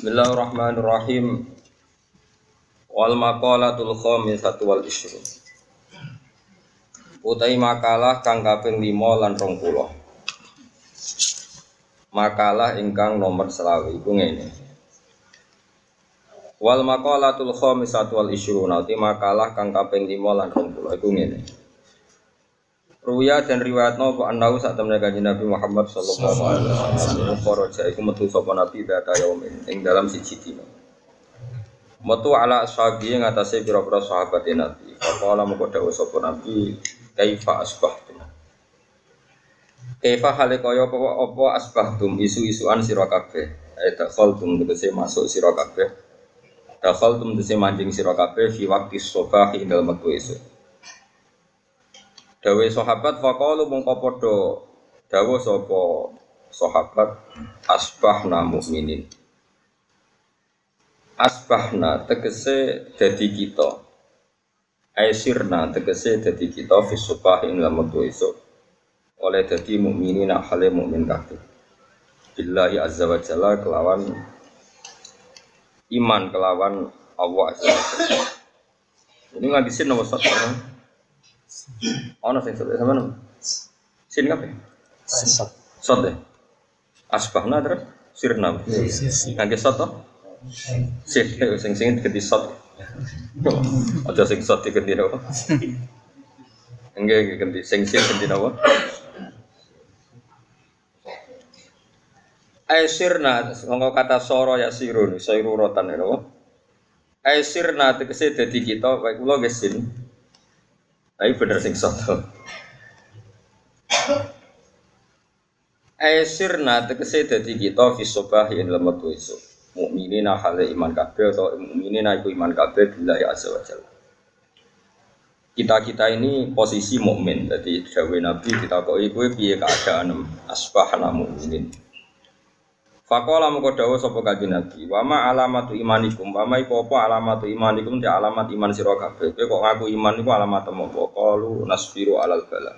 Bismillahirrahmanirrahim. Wal maqalatul khamisatu wal ishrun. Utai makalah kang kaping 5 lan 20. Makalah ingkang nomor selawi iku ngene. Wal maqalatul khamisatu wal ishrun. Utai makalah kang kaping 5 lan 20 iku ngene. Ruya dan riwayat nopo anau saat temen kanjeng Nabi Muhammad sallallahu alaihi wasallam kharaja iku metu sapa nabi data yaumin ing dalam siji dina. Metu ala ashabi ing atase pira-pira sahabat Nabi. Faqala moko dawuh sapa nabi kaifa asbahtum. Kaifa hale kaya apa apa asbahtum isu-isuan sira kabeh. Ai dakhaltum tegese masuk sira kabeh. Dakhaltum tegese manjing sira kabeh fi waqti subahi ing dalem wektu esuk. Dawe sahabat faqalu mongko padha dawa sapa sahabat asbahna mukminin. Asbahna tegese dadi kita. Aisirna tegese dadi kita fi subah ing wektu esuk. Oleh dadi mukminin hale mukmin kabeh. Billahi azza wa jalla kelawan iman kelawan Allah azza wa jalla. Ini sini nomor satu. Ono sing sot sama nom. Sin kabeh. Sesat. Sot deh. Asbahna terus sirna. Kangge sot to? Sin sing sing diganti sot. Aja sing sot diganti apa? Enggak ganti sing sin ganti apa? Aisirna, ngomong kata soro ya sirun, sairu rotan ya? Aisirna tegese dadi kita, baik kula gesin. Tapi bener sing soto. Aisirna tegese dadi kita fi ing dalam wektu esuk. Mukminin hale iman kabeh atau mukminin iku iman kabeh billahi azza wa jalla. Kita-kita ini posisi mukmin. Jadi dawe Nabi kita kok iku piye keadaan asbahana mukminin. Fakola dawuh sapa kanjeng Nabi, wa ma alamatu imanikum, wa ma iku apa alamatu imanikum te alamat iman sira kabeh. Kowe kok ngaku iman iku alamat apa? Qalu nasbiru alal bala.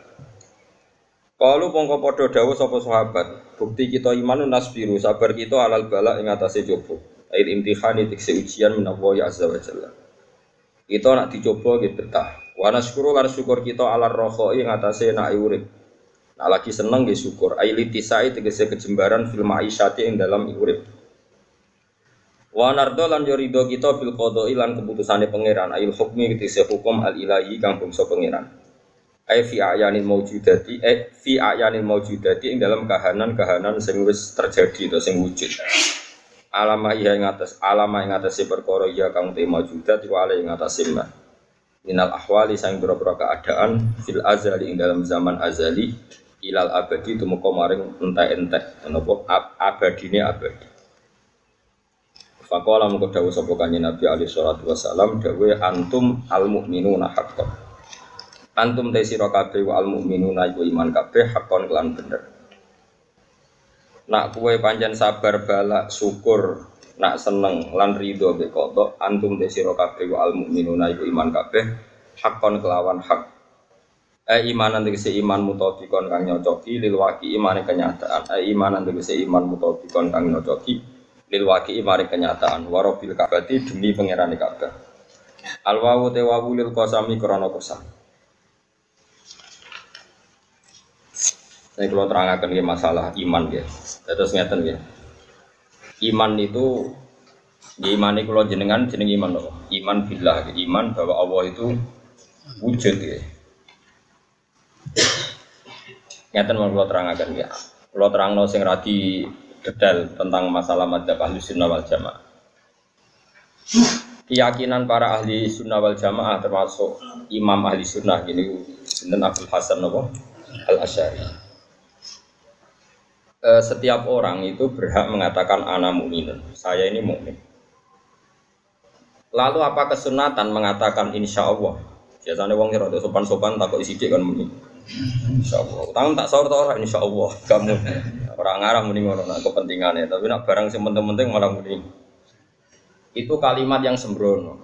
Qalu mongko padha dawuh sapa sahabat, bukti kita iman nasbiru, sabar kita alal bala ing atase coba. Ail imtihani tikse ujian min Allah azza wa jalla. Kita nak dicoba gitu betah. Wa nasyukuru syukur kita alal rokhoi ing atase nak urip. Nah lagi seneng nggih syukur. Aili tisai tegese kejembaran fil ma'isyati ing dalam urip. Wa nardo lan yo ridho kita bil qada'i lan keputusane pangeran. Ail hukmi tegese hukum al ilahi kang bangsa pangeran. Ai fi ayanil maujudati eh fi ayanil maujudati ing dalam kahanan-kahanan sing wis terjadi atau sing wujud. Alama iya ing atas alama ing atas perkara iya kang te maujudat wa ala ing atas mbah. Minal ahwali sang boro-boro keadaan fil azali ing dalam zaman azali ilal abadi tumeka maring entek-entek. Napa ab abadine abadi. Faqala mengko dawuh sapa kanjeng Nabi alaihi salatu wasalam antum al mukminuna haqqan. Antum te sira kabeh wa al mukminuna iman kabeh haqqan kelan bener. Nak kue panjang sabar balak syukur nak seneng lan ridho be kodok antum te sira kabeh wa al mukminuna iman kabeh haqqan kelawan hak eh imanan tegese iman mutobikon kang nyocoki lil waki imane kenyataan. Eh imanan tegese iman mutobikon kang nyocoki lil waki imane kenyataan. Warobil kabati demi pangerane Ka'bah. Al wawu te wawu lil qasami krana qasam. Saya kalau terangkan ya masalah iman ya. Terus ngeten ya. Iman itu ya iman itu kalau jenengan jeneng iman loh iman billah iman bahwa Allah itu wujud ya Ngeten mau kalau terangkan ya. Kalau terang no sing radi detail tentang masalah madzhab ahli sunnah wal jamaah. Keyakinan para ahli sunnah wal jamaah termasuk imam ahli sunnah gini sinten Abdul Hasan nopo al Asyari. setiap orang itu berhak mengatakan ana mukminun. Saya ini mukmin. Lalu apa kesunatan mengatakan insya Allah? Biasanya wong rada sopan-sopan takut isi kan muni. Insya Allah. Tangan tak sahur orang insya Allah. Kamu orang ngarang muni ngono nak kepentingannya. Tapi nak barang yang penting-penting malah muni. Itu kalimat yang sembrono.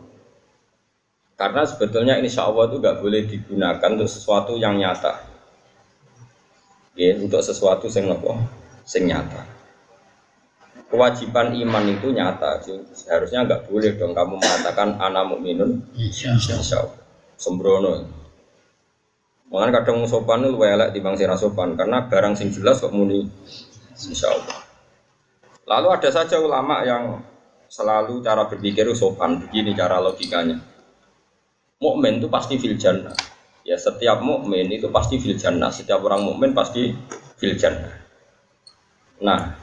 Karena sebetulnya insya Allah itu gak boleh digunakan untuk sesuatu yang nyata. Ya, untuk sesuatu yang apa? Sing nyata. kewajiban iman itu nyata. Seharusnya nggak boleh dong kamu mengatakan anak mukminun insya Allah. Sembrono. Makanya kadang sopan itu elek di bangsa sopan karena barang sing jelas kok muni insya Allah. Lalu ada saja ulama yang selalu cara berpikir sopan begini cara logikanya. Mukmin itu pasti fil jannah. Ya setiap mukmin itu pasti fil jannah. Setiap orang mukmin pasti fil jannah. Nah,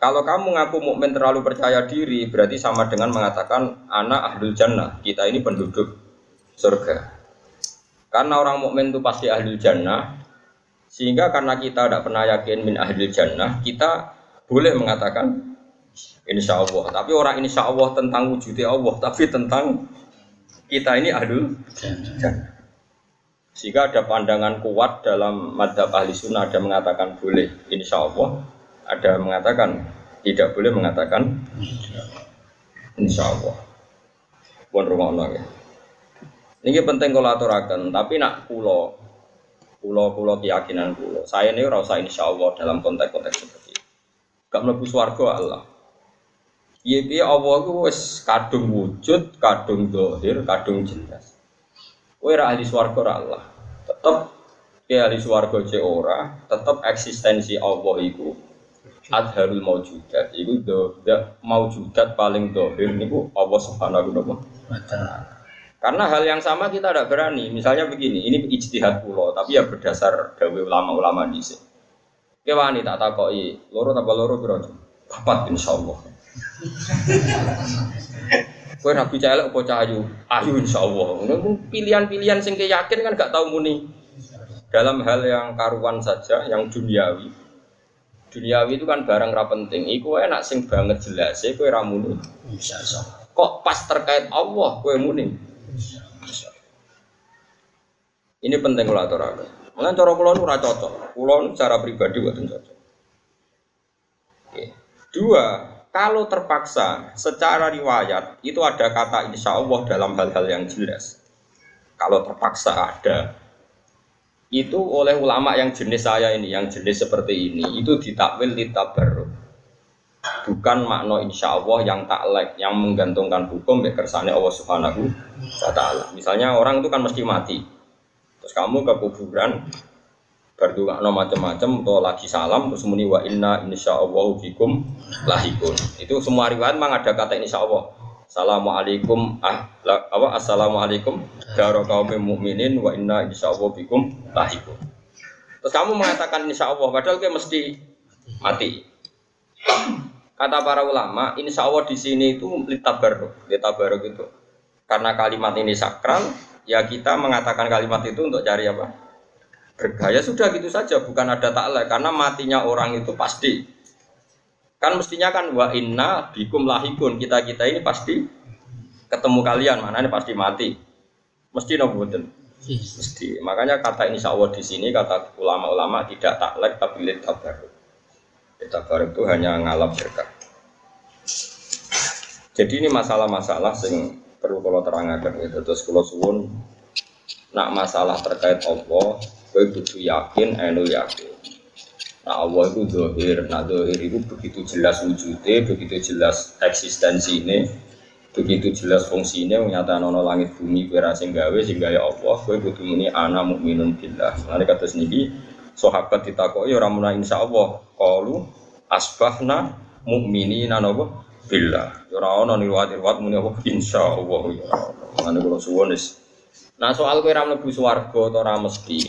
kalau kamu ngaku mukmin terlalu percaya diri, berarti sama dengan mengatakan anak ahlul jannah. Kita ini penduduk surga. Karena orang mukmin itu pasti ahli jannah, sehingga karena kita tidak pernah yakin min ahli jannah, kita boleh mengatakan insya Allah. Tapi orang insya Allah tentang wujudnya Allah, tapi tentang kita ini ahli jannah. Sehingga ada pandangan kuat dalam madhab ahli sunnah ada mengatakan boleh insya Allah, ada mengatakan tidak boleh mengatakan insya Allah. Pun rumah ya. Ini penting kalau aturakan, tapi nak pulau, pulau pulau keyakinan pulau. Saya ini rasa insya Allah dalam konteks-konteks seperti ini. Gak melebu suarga Allah. Iya iya Allah itu kadung wujud, kadung dohir, kadung jelas. Kue ahli suarga Allah. Tetap ya ahli suarga ce ora, tetap eksistensi Allah itu adharul maujudat. Itu do, maujudat paling dohir niku Allah subhanahu wa ta'ala. Karena hal yang sama kita tidak berani. Misalnya begini, ini ijtihad pulau, tapi ya berdasar dawe ulama-ulama di sini. Kewani tak takoi, loro tambah loro biro Papat insya Allah. Kue rabi celek apa cahayu? Ayu insya Allah. Pilihan-pilihan sing yakin kan gak tahu muni. Dalam hal yang karuan saja, yang duniawi. Duniawi itu kan barang ra penting. Iku enak sing banget jelas. Kue ramuni. Kok pas terkait Allah kue muni? Ini penting kalau aturakan. Mungkin cara pulau nu cocok. Pulau cara pribadi buatan cocok. Oke. Dua, kalau terpaksa secara riwayat itu ada kata insya Allah dalam hal-hal yang jelas. Kalau terpaksa ada, itu oleh ulama yang jenis saya ini, yang jenis seperti ini, itu ditakwil ditabaruk. Bukan makna insya Allah yang taklek, yang menggantungkan hukum ya kersane Allah Subhanahu wa Ta'ala. Misalnya orang itu kan mesti mati, Terus kamu ke kuburan berdua no macam-macam atau lagi salam terus muni wa inna insya Allah fikum lahikun. Itu semua riwayat memang ada kata insya Allah. Assalamualaikum ah, apa assalamualaikum daro kaum mukminin wa inna insya Allah fikum lahikun. Terus kamu mengatakan insya Allah padahal kayak mesti mati. Kata para ulama, insya Allah di sini itu litabaruk, litabaruk itu karena kalimat ini sakral, ya kita mengatakan kalimat itu untuk cari apa? Bergaya sudah gitu saja, bukan ada taklek karena matinya orang itu pasti. Kan mestinya kan wa inna bikum lahikun kita kita ini pasti ketemu kalian mana ini pasti mati. Mesti nobutin. Mesti. Makanya kata ini Allah di sini kata ulama-ulama tidak taklek tapi lihat tabaruk. Tabaruk itu hanya ngalap berkah. Jadi ini masalah-masalah sing perlu kalau terangkan itu terus kalau suwun. Nak masalah terkait Allah gue butuh yakin enu yakin. Nah Allah itu dohir nah dohir itu begitu jelas wujudnya begitu jelas eksistensi ini begitu jelas fungsi ini menyatakan nono langit bumi kira gawe sehingga ya Allah gue butuh ini anak mukminun billah. Nanti kata sendiri sahabat orang mulai insya Allah kalu asbahna mukminin nopo billah. Ya ora ono riwayat-riwayat muni apa insyaallah ya. Ngene kula suwun Nah soal kowe ora mlebu swarga atau ora mesti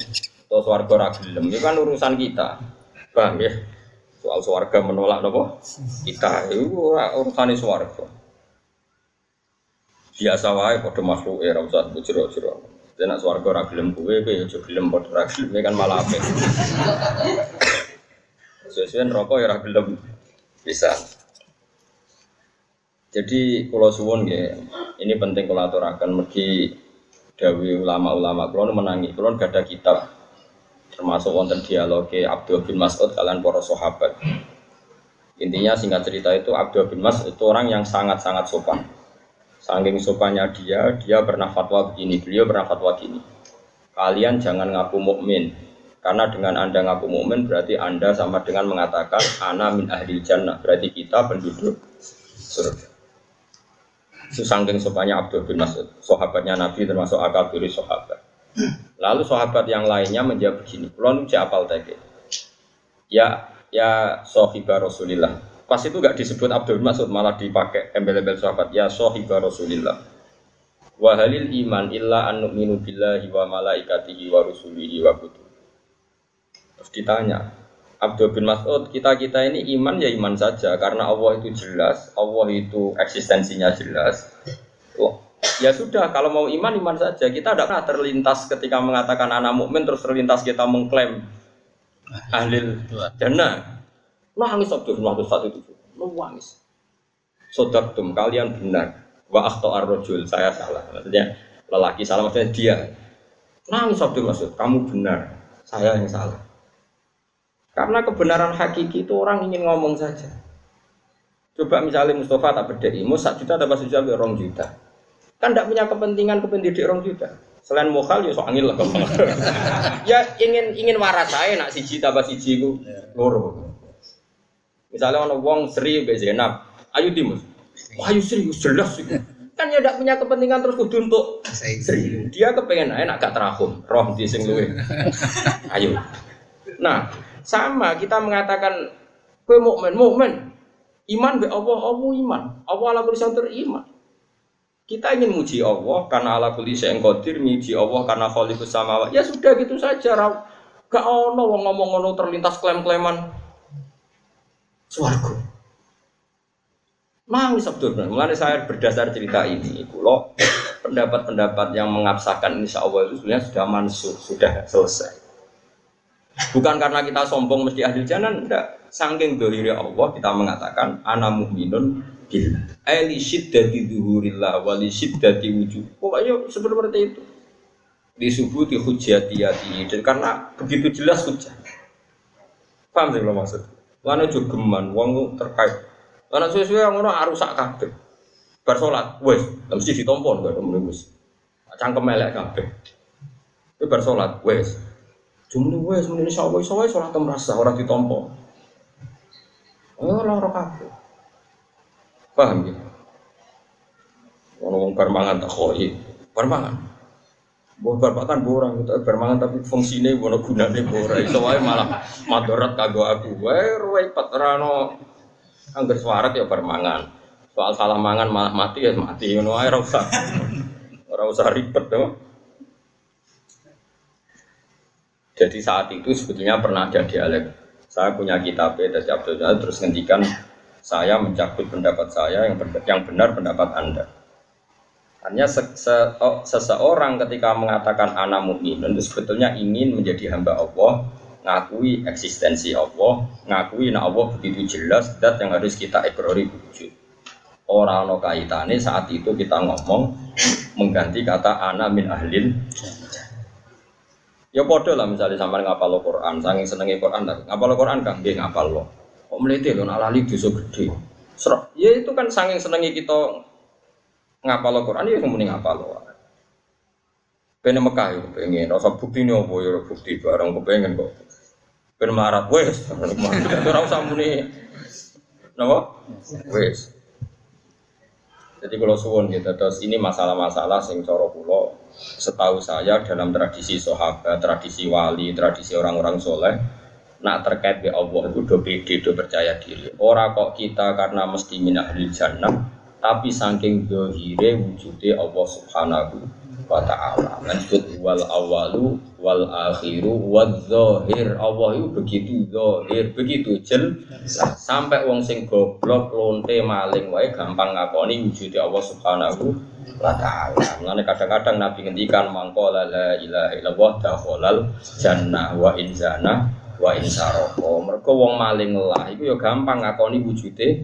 atau swarga ora gelem itu kan urusan kita. Paham ya? Soal swarga menolak napa? Kita itu ora urusane. Biasa wae padha makhluk ora usah jero-jero. Dan nak swarga ora gelem kowe kowe ya gelem padha ora kan malah apik. Sesuai rokok ya ora gelem bisa. Jadi kalau suwon ya, ini penting kalau aturakan mergi dawi ulama-ulama kalau menangi, kalau gak kitab termasuk wonten dialog Abdul bin Mas'ud kalian para sahabat. Intinya singkat cerita itu Abdul bin Mas'ud itu orang yang sangat-sangat sopan. Saking sopannya dia, dia pernah fatwa begini, beliau pernah fatwa gini. Kalian jangan ngaku mukmin, Karena dengan Anda ngaku mukmin berarti Anda sama dengan mengatakan ana min ahli jannah. Berarti kita penduduk surga. Susangking sopanya Abdul bin Mas'ud, sahabatnya Nabi termasuk akabiri sahabat. Lalu sahabat yang lainnya menjawab begini, "Kulon apal tadi." Ya, ya sohibah Rasulillah. Pas itu gak disebut Abdul bin Mas'ud, malah dipakai embel-embel sahabat. Ya sohibah Rasulillah. Wa halil iman illa an nu'minu billahi wa malaikatihi wa rusulihi wa kutub. Terus ditanya, Abdul bin Mas'ud, kita-kita ini iman ya iman saja karena Allah itu jelas, Allah itu eksistensinya jelas. Oh, ya sudah, kalau mau iman iman saja. Kita tidak pernah terlintas ketika mengatakan anak mukmin terus terlintas kita mengklaim ahli jannah. Nangis Abdul bin Mas'ud saat itu, nangis. Sodakum kalian benar. Wa akhto ar-rajul, saya salah. Maksudnya lelaki salah maksudnya dia. Nangis Abdul Mas'ud, kamu benar. Saya yang salah. Karena kebenaran hakiki itu orang ingin ngomong saja. Coba misalnya Mustafa tak beda ilmu, satu juta dapat juta ya orang juta. Kan tidak punya kepentingan kependidik orang juta. Selain mokal ya soal lah Ya ingin ingin waras saya nak siji tambah siji ku loro. Misalnya orang wong Sri be Zainab, ayo timus. Wah, ayo serius jelas sih. Kan ya tidak punya kepentingan terus kudu untuk Sri. Dia kepengen aja nak gak terahum, roh di sing luwe. Ayo. Nah, sama kita mengatakan kue mukmin, mukmin. Iman be Allah, Allah iman. Allah ala kulli iman. Kita ingin muji Allah karena ala kulli syai'in qadir, muji Allah karena khaliqus samawat. Ya sudah gitu saja. Gak ono wong ngomong ngono terlintas klaim-klaiman swarga. Nangis Abdul Mulai saya berdasar cerita ini, kalau pendapat-pendapat yang mengabsakan insya Allah itu sebenarnya sudah mansuh, sudah selesai. Bukan karena kita sombong mesti ahli jalan, enggak. Sangking dohiri Allah kita mengatakan ana mu'minun bil ali syiddati duhurillah wali syiddati wujud. Pokoknya seperti itu. Di subuh di hujatiyati dan karena begitu jelas hujah. Paham sih lo maksud? Lana jogeman, wong terkait. Lana sesuai yang orang harus sak kabeh. Bar salat, wes, mesti ditompon gak ada wis. Cangkem elek kabeh. Itu bar salat, wes. Jumlah wes muni insya Allah insya Allah sholat merasa orang ditompo. Oh lara kabeh. Paham ya? Orang bermangan tak koi, bermangan. Buat berpakan borang itu bermangan tapi fungsinya buat gunanya borang. Wae malah madorat kagak aku. Wae ruwet patrano angger suarat ya bermangan. Soal salah mangan malah mati ya mati. Ngono wae ora usah. Usah ribet. Jadi saat itu sebetulnya pernah ada dialek. Saya punya kitab dari Abdul Jahal terus ngendikan saya mencabut pendapat saya yang benar, yang benar pendapat Anda. Hanya se se oh, seseorang ketika mengatakan anak mukmin itu sebetulnya ingin menjadi hamba Allah, ngakui eksistensi Allah, ngakui nah Allah begitu jelas dat yang harus kita ikrori wujud. Orang no kaitannya saat itu kita ngomong mengganti kata ana min ahlin Ya podo lah misalnya sampai ngapal Quran, saking senengnya Quran, ngapal Quran kan dia ngapal lo. Kok meliti lo nalali dosa gede. Serok, ya itu kan saking senengnya kita ngapal Quran, ya kemudian ngapal lo. Pengen Mekah ya, pengen. Rasa bukti ini apa ya bukti barang kepengen kok. Pengen melarat, wes. Itu rasa muni. Napa? Wes. Jadi kalau suwon gitu, terus ini masalah-masalah sing coro pulau setahu saya dalam tradisi sahabat, tradisi wali, tradisi orang-orang soleh, nak terkait be Allah itu do pede, do percaya diri. Orang kok kita karena mesti minah jannah, tapi saking dohire wujudnya Allah subhanahu wa ta'ala. Disebut wal awalu wal akhiru wal zahir. Allah itu begitu zahir begitu jel. Sampai wong sing goblok lonte maling wae gampang ngakoni wujudnya Allah subhanahu wa ta'ala. Mulane kadang-kadang Nabi ngendikan mangko la ilaha illallah dakhalal jannah wa inzana wa insaroko mereka wong maling lah itu ya gampang ngakoni wujudnya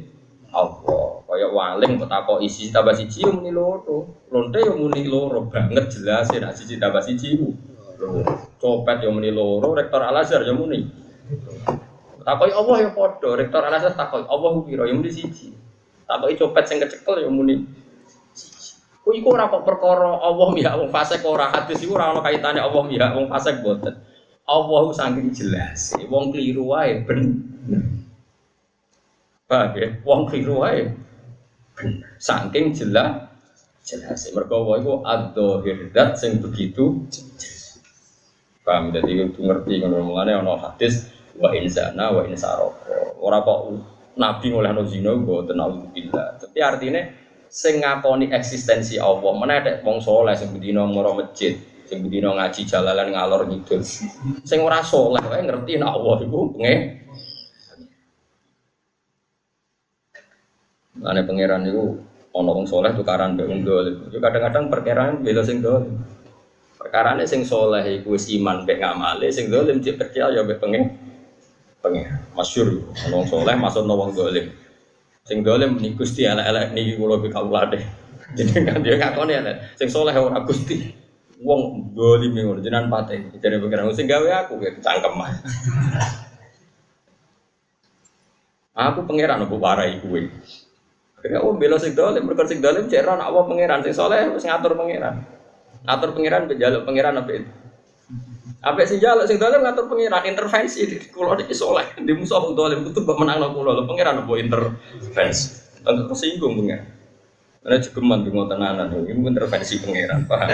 Allah Kayak waling kok takok isi tambah siji muni loro. Lonte yo muni loro banget jelas ya siji tambah siji. Copet yo muni loro, rektor Al Azhar yo muni. Takoki Allah yo padha, rektor Al Azhar takoki Allah ku piro yo muni siji. Takoki copet sing kecekel yo muni Ku iku ora kok perkara Allah mihak wong fasik ora hadis iku ora ono kaitane Allah mihak wong fasik boten. Allah saking jelas, wong keliru wae ben. Paham ya? Wong keliru wae. Saking jelas jelas. Mergo wae iku adzahir dat sing begitu Paham jadi itu ngerti ngono mulane ana hadis wa insana wa insaroko. Ora kok nabi ngolehno zina mboten auzubillah. Tapi artinya sing ngakoni eksistensi Allah mana ada wong soleh sing bedino ngoro masjid sing bedino ngaji jalalan ngalor ngidul sing ora soleh wae ngerti nek Allah iku penge Ane pangeran itu ono wong soleh tukaran mbek wong dolim. Yo kadang-kadang perkiraan bela sing dolim. Perkarane sing soleh wis iman mbek ngamale, sing dolim cek percaya ya mbek pengen pengen. Masyhur ono wong soleh masuk wong dolim. Sing dolim nih Gusti elek-elek niki kula be. Jadi kan dia ngakoni elek. Sing soleh ora Gusti. Wong dolim ngono jenengan. Jadi pengiran sing gawe aku ya mah. Aku pangeran aku warai kuwe. Akhirnya oh bela sing dolim, mereka sing dolim cek anak Allah pangeran, sing soleh harus ngatur pangeran. Ngatur pangeran bejaluk pangeran apa itu? Apa sing jaluk sing dolim ngatur pangeran intervensi di kulo di soleh di musuh wong dolim itu mbok menang kulo lo pangeran apa intervensi. Tentu tersinggung pangeran. Karena cegeman di tenanan, ini intervensi pangeran, paham?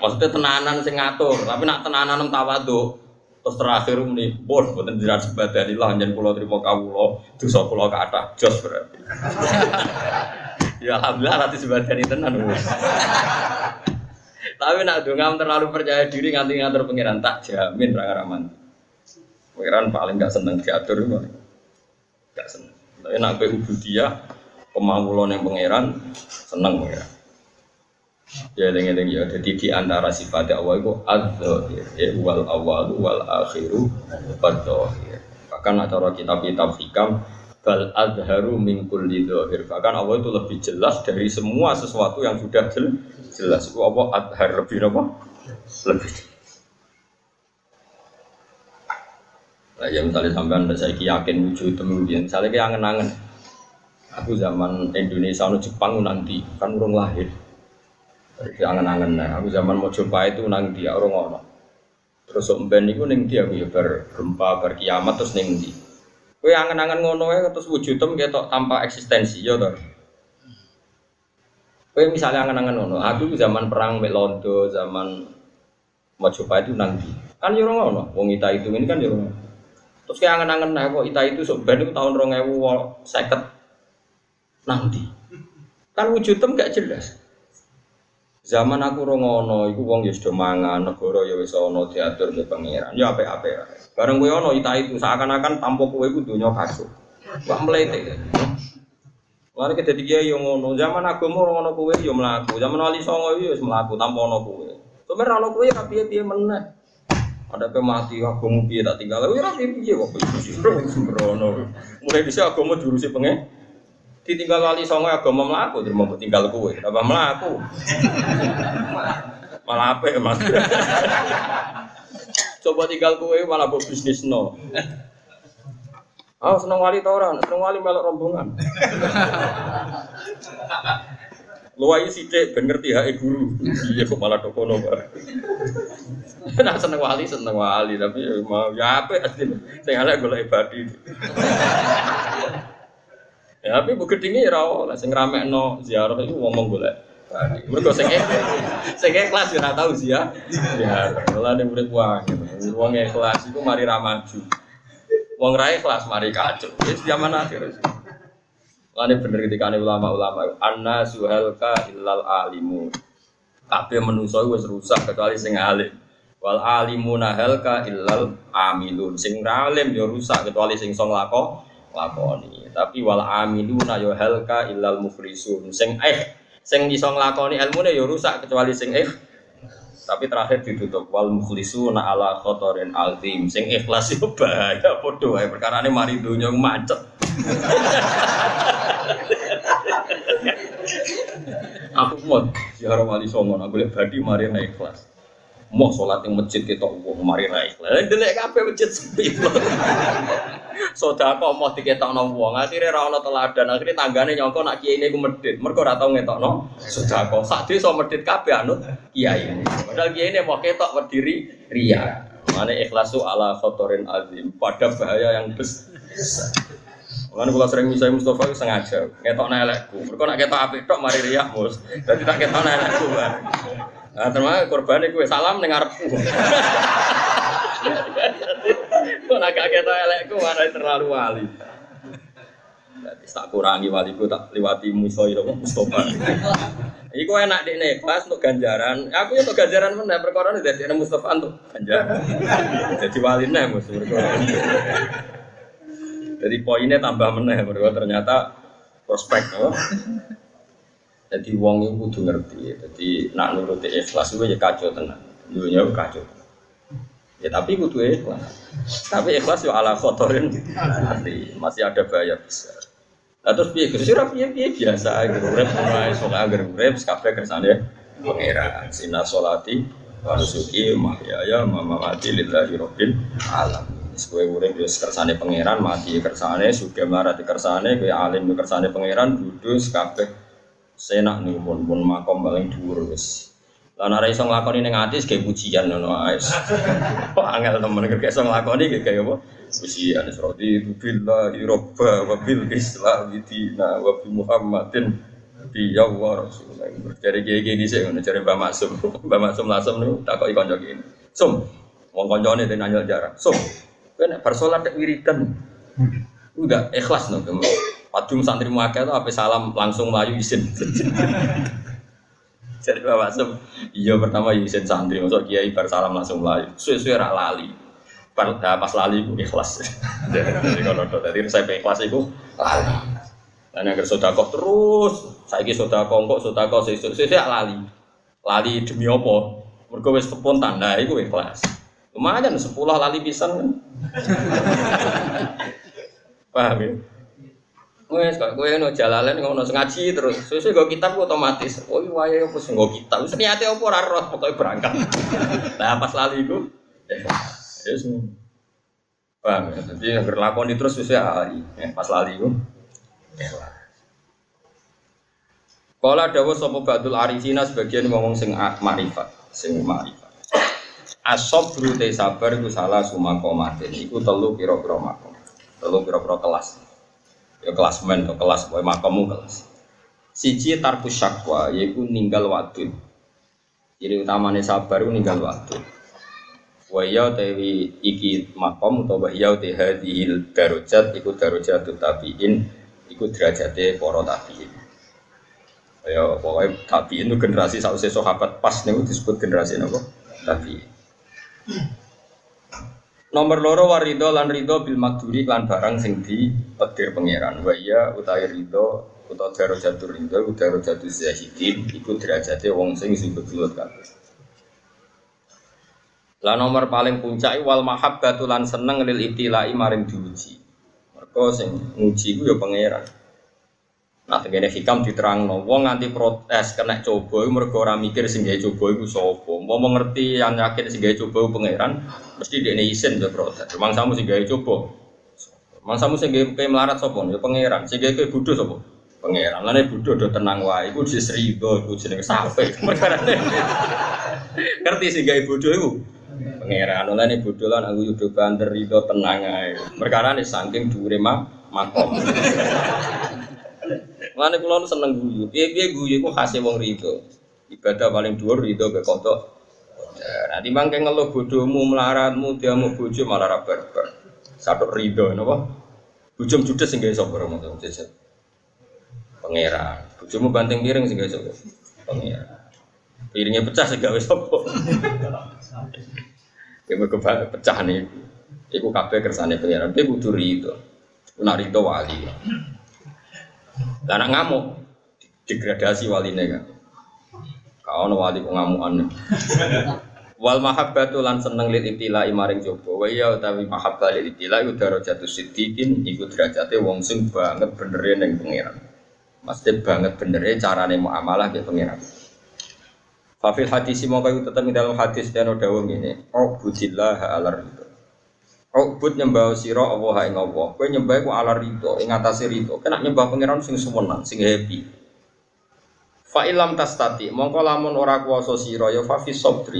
Maksudnya tenanan sing ngatur, tapi nak tenanan tawadu, Terus terakhir ini, bon, buatan jiran sebadani lah, pulau terima kawulo, dosa pulau ke atas, jos berarti. ya alhamdulillah nanti sebadani tenan. Tapi nak dongam terlalu percaya diri nganti ngatur pangeran tak jamin rangan raman. Pangeran paling gak seneng diatur itu, gak seneng. Tapi nak be ubudiyah, kemawulon yang pangeran seneng pangeran. Ya eling-eling ya. Jadi di antara sifat Allah itu adzahir, ya wal awal wal akhiru badzahir. Bahkan acara kitab-kitab hikam bal adharu min kulli dhahir. Bahkan Allah itu lebih jelas dari semua sesuatu yang sudah jelas. Itu Allah adhar lebih apa? Lebih. Nah, ya misalnya sampean saya yakin wujud temu misalnya kayak angen-angen. Aku zaman Indonesia no Jepang nanti kan urung lahir. Jadi angen-angen nah, aku zaman mau coba itu nang dia orang ngono. Terus umben itu neng dia aku ya ber gempa ber kiamat terus neng di. Kue angen-angen ngono ya terus wujudem ketok tanpa eksistensi ya toh. Kue misalnya angen-angen ngono, aku zaman perang mek Londo, zaman mau coba itu nang di. Kan yo ngono, wong ita itu ini kan yo Terus kayak angen-angen nah kok ita itu sebenarnya itu tahun 2050 nanti. Kan wujudem gak jelas. Zaman aku rongono, iku wong ya sudah mangan, negara ya wis ana diatur ke pangeran. Ya apik-apik. Bareng kowe ana ita itu seakan-akan tanpa kowe iku donya kacau. Wah mlete. Lalu kita tiga yang ngono, zaman agama orang ngono kowe yo melaku, zaman wali songo yo wis melaku tanpa ono kowe. Sebenarnya ono kowe rapi piye meneh. Ada pe mati agama piye tak tinggal, kowe rapi piye kok sembrono. Mulai bisa agama diurusi pengen ditinggal wali songo agama melaku terus mau tinggal kue apa melaku malah apa ya mas coba tinggal kue malah buat bisnis no Oh, seneng wali tau orang, seneng wali melok rombongan. Luwai sidik ben ngerti hae guru. Iya kok malah dokono bareng. Nah seneng wali seneng wali tapi ya mau ya apa sing elek golek. Ya tapi bu gedinge ya ora oleh sing ramekno ziarah itu ngomong golek. Mergo sing sing ikhlas ya ora tau sih ya. Ya, malah ning murid wae. Wong ikhlas iku mari ra maju. Wong ra ikhlas mari kacau. Wis zaman akhir. Lane bener ketika ulama-ulama anna suhalka illal alimu. Kabeh menungso wis rusak kecuali sing alim. Wal alimuna halka illal amilun. Sing alim ya rusak kecuali sing song lako lakoni. Tapi wal amiluna yo halka illal muflisun. Sing eh sing iso nglakoni ilmune yo rusak kecuali sing eh. Tapi terakhir ditutup wal muflisuna ala khotorin altim sing ikhlas yo bahaya padha wae perkarane mari donya macet. Aku mau ziarah wali songo aku lihat badi mari naik kelas mau sholat yang masjid kita uang mari naik kelas delek kafe masjid sepi Sodako mau diketokno wong, akhirnya ra ono teladan, akhirnya tanggane nyongko nak kiai ini medit. Mergo ora tau ngetokno sodako. Sak desa medit kabeh anut kiai. Padahal kiai ini mau ketok berdiri ria. Mana ikhlas itu ala khotorin azim pada bahaya yang besar. Kan kalau sering misalnya Mustafa itu sengaja ngetok nelekku. Mereka nak ketok api tok mari riak mus. Dan tidak ketok kan. Nah termasuk korban itu salam dengar aku. Kok nak ketok nelekku mana terlalu wali. Jadi tak kurangi waliku tak lewati musoy apa Mustafa. Iku enak di nih kelas untuk ganjaran. Aku itu ganjaran mana perkara ini dari Mustafa untuk ganjaran. Jadi wali nih Mustafa. Jadi poinnya tambah meneh berdua ternyata prospek oh. Jadi wong itu kudu ngerti. Jadi nak nuruti ikhlas itu ya kacau tenang. Dunia kacau. Ya tapi kudu ikhlas. Tapi ikhlas ya ala kotorin nanti masih ada bahaya besar. Nah, terus piye Gus ora biasa gitu. Mulai sok agar urip kabeh kersane pangeran. Sina solati wa nusuki mahyaya mamati lillahi rabbil alamin. Kowe urip yo kersane pangeran, mati kersane, sugih marati kersane, kowe alim kersane pangeran, dudu kabeh senak nih pun pun makom paling dhuwur wis. Lah nek iso nglakoni ning ati ge pujian ngono ae. Kok angel temen kerja iso nglakoni ge kaya apa? Pujian itu billahi robba wa bil islam dina wa bi Muhammadin bi ya rasulullah. Dari gege di sini ngono cari Mbak Maksum. Mbak Maksum langsung niku takoki kanca gini. Sum, wong kancane nanya jarak. Sum, Kan bar salat wiridan. Enggak ikhlas no. Padung santri muakeh itu apa salam langsung melayu izin. Jadi Bapak Sem, iya pertama izin santri, masuk kiai bar salam langsung melayu. Suwe-suwe rak lali. Bar, nah, pas lali itu ikhlas. Jadi kalau tadi saya ikhlas itu lali. Dan yang sodakoh terus, saya ini sodakoh, kok sodakoh, saya saya lali. Lali demi apa? Mereka wis spontan, nah itu ikhlas. Lumayan sepuluh lali pisan kan. Paham ya? Wes kok kowe ono jalalan ngono ngaji terus. Sesuk go kitab otomatis. Oh iya opo sing go kitab. Wis niate opo ora roh pokoke berangkat. Nah pas lali iku ya wis Paham ya? Jadi yang berlakon terus wis ahli. Ya, pas lali iku. Kala dawuh sapa Badul Arifina sebagian ngomong sing makrifat, sing makrifat. Asobru te sabar iku salah sumakomatin Iku telu piro-piro makom Telu piro-piro kelas Ya kelas men atau kelas Pokoknya makommu kelas. Siji tarku syakwa Yaiku ninggal waktu Jadi utamanya sabar itu ninggal waktu Waya tewi iki makom Atau waya te hadihil darujat Iku darujat tabiin Iku derajatnya poro tabiin. Ya pokoknya tabiin itu generasi Sausai sahabat pas nih disebut generasi apa? Tabiin Nomor loro warido lan rido bil makduri lan barang sing di petir pangeran. Wa iya utawi rido utawa daro jatuh rido daro jatuh zahidin iku derajate wong sing sing bebulut kabeh. Lah nomor paling puncak wal mahabbatu lan seneng lil ibtilai maring diuji. Mergo sing nguji ku ya pangeran. Nah, tengene hikam diterang no, wong nganti protes kena coba, mereka orang mikir sing gawe coba itu sopo. Mau mengerti yang yakin sing gawe coba pangeran, mesti dia izin be protes. Memang samu sing gawe coba. Memang samu sing gawe melarat sopo, ya pangeran. Sing gawe bodoh sopo, pangeran. Lalu bodoh do tenang wae, iku diserido, iku jenenge sampai. Perkara ngerti sing gawe bodoh iku pangeran. Lalu bodoh lan aku yudo banter rido tenang ae. Perkara nih saking dhuwure makom. Mana kulo seneng guyu. Piye piye guyu iku khase wong rido. Ibadah paling dhuwur rido be kodok. Nah, timbang kayak ngeluh bodohmu, melaratmu, dia mau bojo malah ra barbar. Satu rido napa? Bujum judes sing gawe sapa ramo jajan. Pangeran. Bojomu banting piring sing gawe sapa? Pangeran. Piringnya pecah sing gawe sapa? Ya mergo pecah nih. Iku kabeh kersane pangeran. Dia kudu rido. Nak rido wali. Karena ngamuk degradasi waline kan. Kau wali kok ngamukan. Wal mahabbatu lan seneng lil ibtila maring coba. Wa iya utawi mahabbah lil ibtila iku darajatu siddiqin iku derajate wong sing banget benere ning pangeran. Mesti banget benere carane muamalah ke pangeran. Fafil hadis mau kayu tetap dalam hadis dan dawuh ngene. Oh budillah ala ridho. Ubud nyembah sira Allah ing Allah. Kowe nyembah ku ala ridho, ing atase ridho. Kena nyembah pangeran sing suwenang, sing happy. Fa ilam tastati, mongko lamun ora kuwasa sira ya fa fi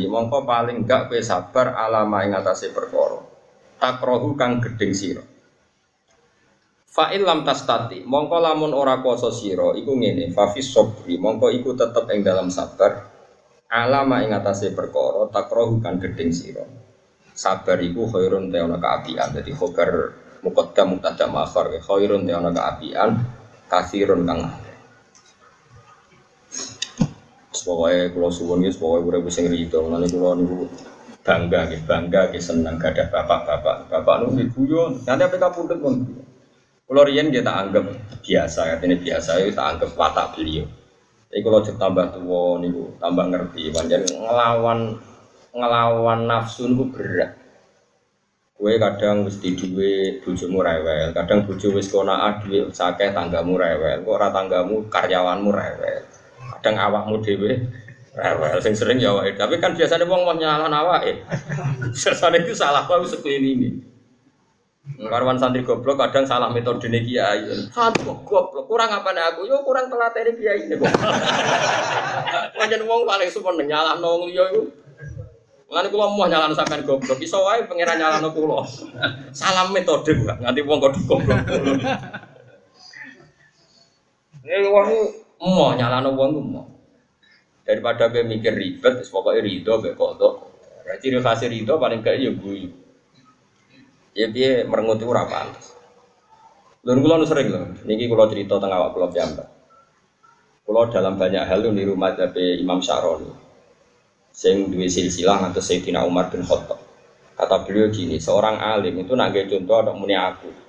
mongko paling gak kowe sabar alama ing atase perkara. Takrohu kang gedeng sira. Fa ilam tastati, mongko lamun ora kuwasa sira iku ngene, fa fi mongko iku tetep ing dalam sabar alama ing atase perkara takrohu kang gedeng sira. Sabar iku khairun te ana kaapian, dadi khobar muqaddam mubtada ma'khar khairun te ana kaapian, kasirun kang pokoknya kalau suwon ya pokoknya udah bisa ngerido nanti kalau niku bangga gitu bangga gitu senang gak ada bapak-bapak. Bapak nu ibu yo nanti apa kamu pun? Pun kalau rian kita anggap biasa katanya biasa ya tak anggap watak beliau. Tapi kalau tambah tua niku tambah ngerti. Panjang ngelawan ngelawan nafsu niku berat Kue kadang wis di duwe bojomu rewel, kadang bojo wis kona duwe sakeh tanggamu rewel, kok ora tanggamu karyawanmu rewel kadang awakmu dhewe rewel sing sering ya awake tapi kan biasanya wong mau nyalah awake sesane itu salah kok sekeliling ini Karwan santri goblok kadang salah metode nih kiai. Santri goblok kurang apa nih aku? Yo kurang telat ini kiai ini kok. Wajan wong paling sumpah nyalah nong yo itu. Mengenai kulo mau nyalah sampean goblok, iso wae pangeran nyalah kulo. Salah metode gua, nganti wong kok goblok. Ini wong Mau nyalano wong mau. Daripada gue mikir ribet, pokoknya rido gue kodok. Ciri khas rido paling kayak ya gue. Ya dia merengut itu apa? Lalu kulo sering loh. Niki kulo cerita tengah waktu kulo piyambak. Kulo dalam banyak hal rumah tapi Imam Syaroni. Sing dua silsilah atau Sayyidina Umar bin Khattab. Kata beliau gini, seorang alim itu nak contoh ada muni aku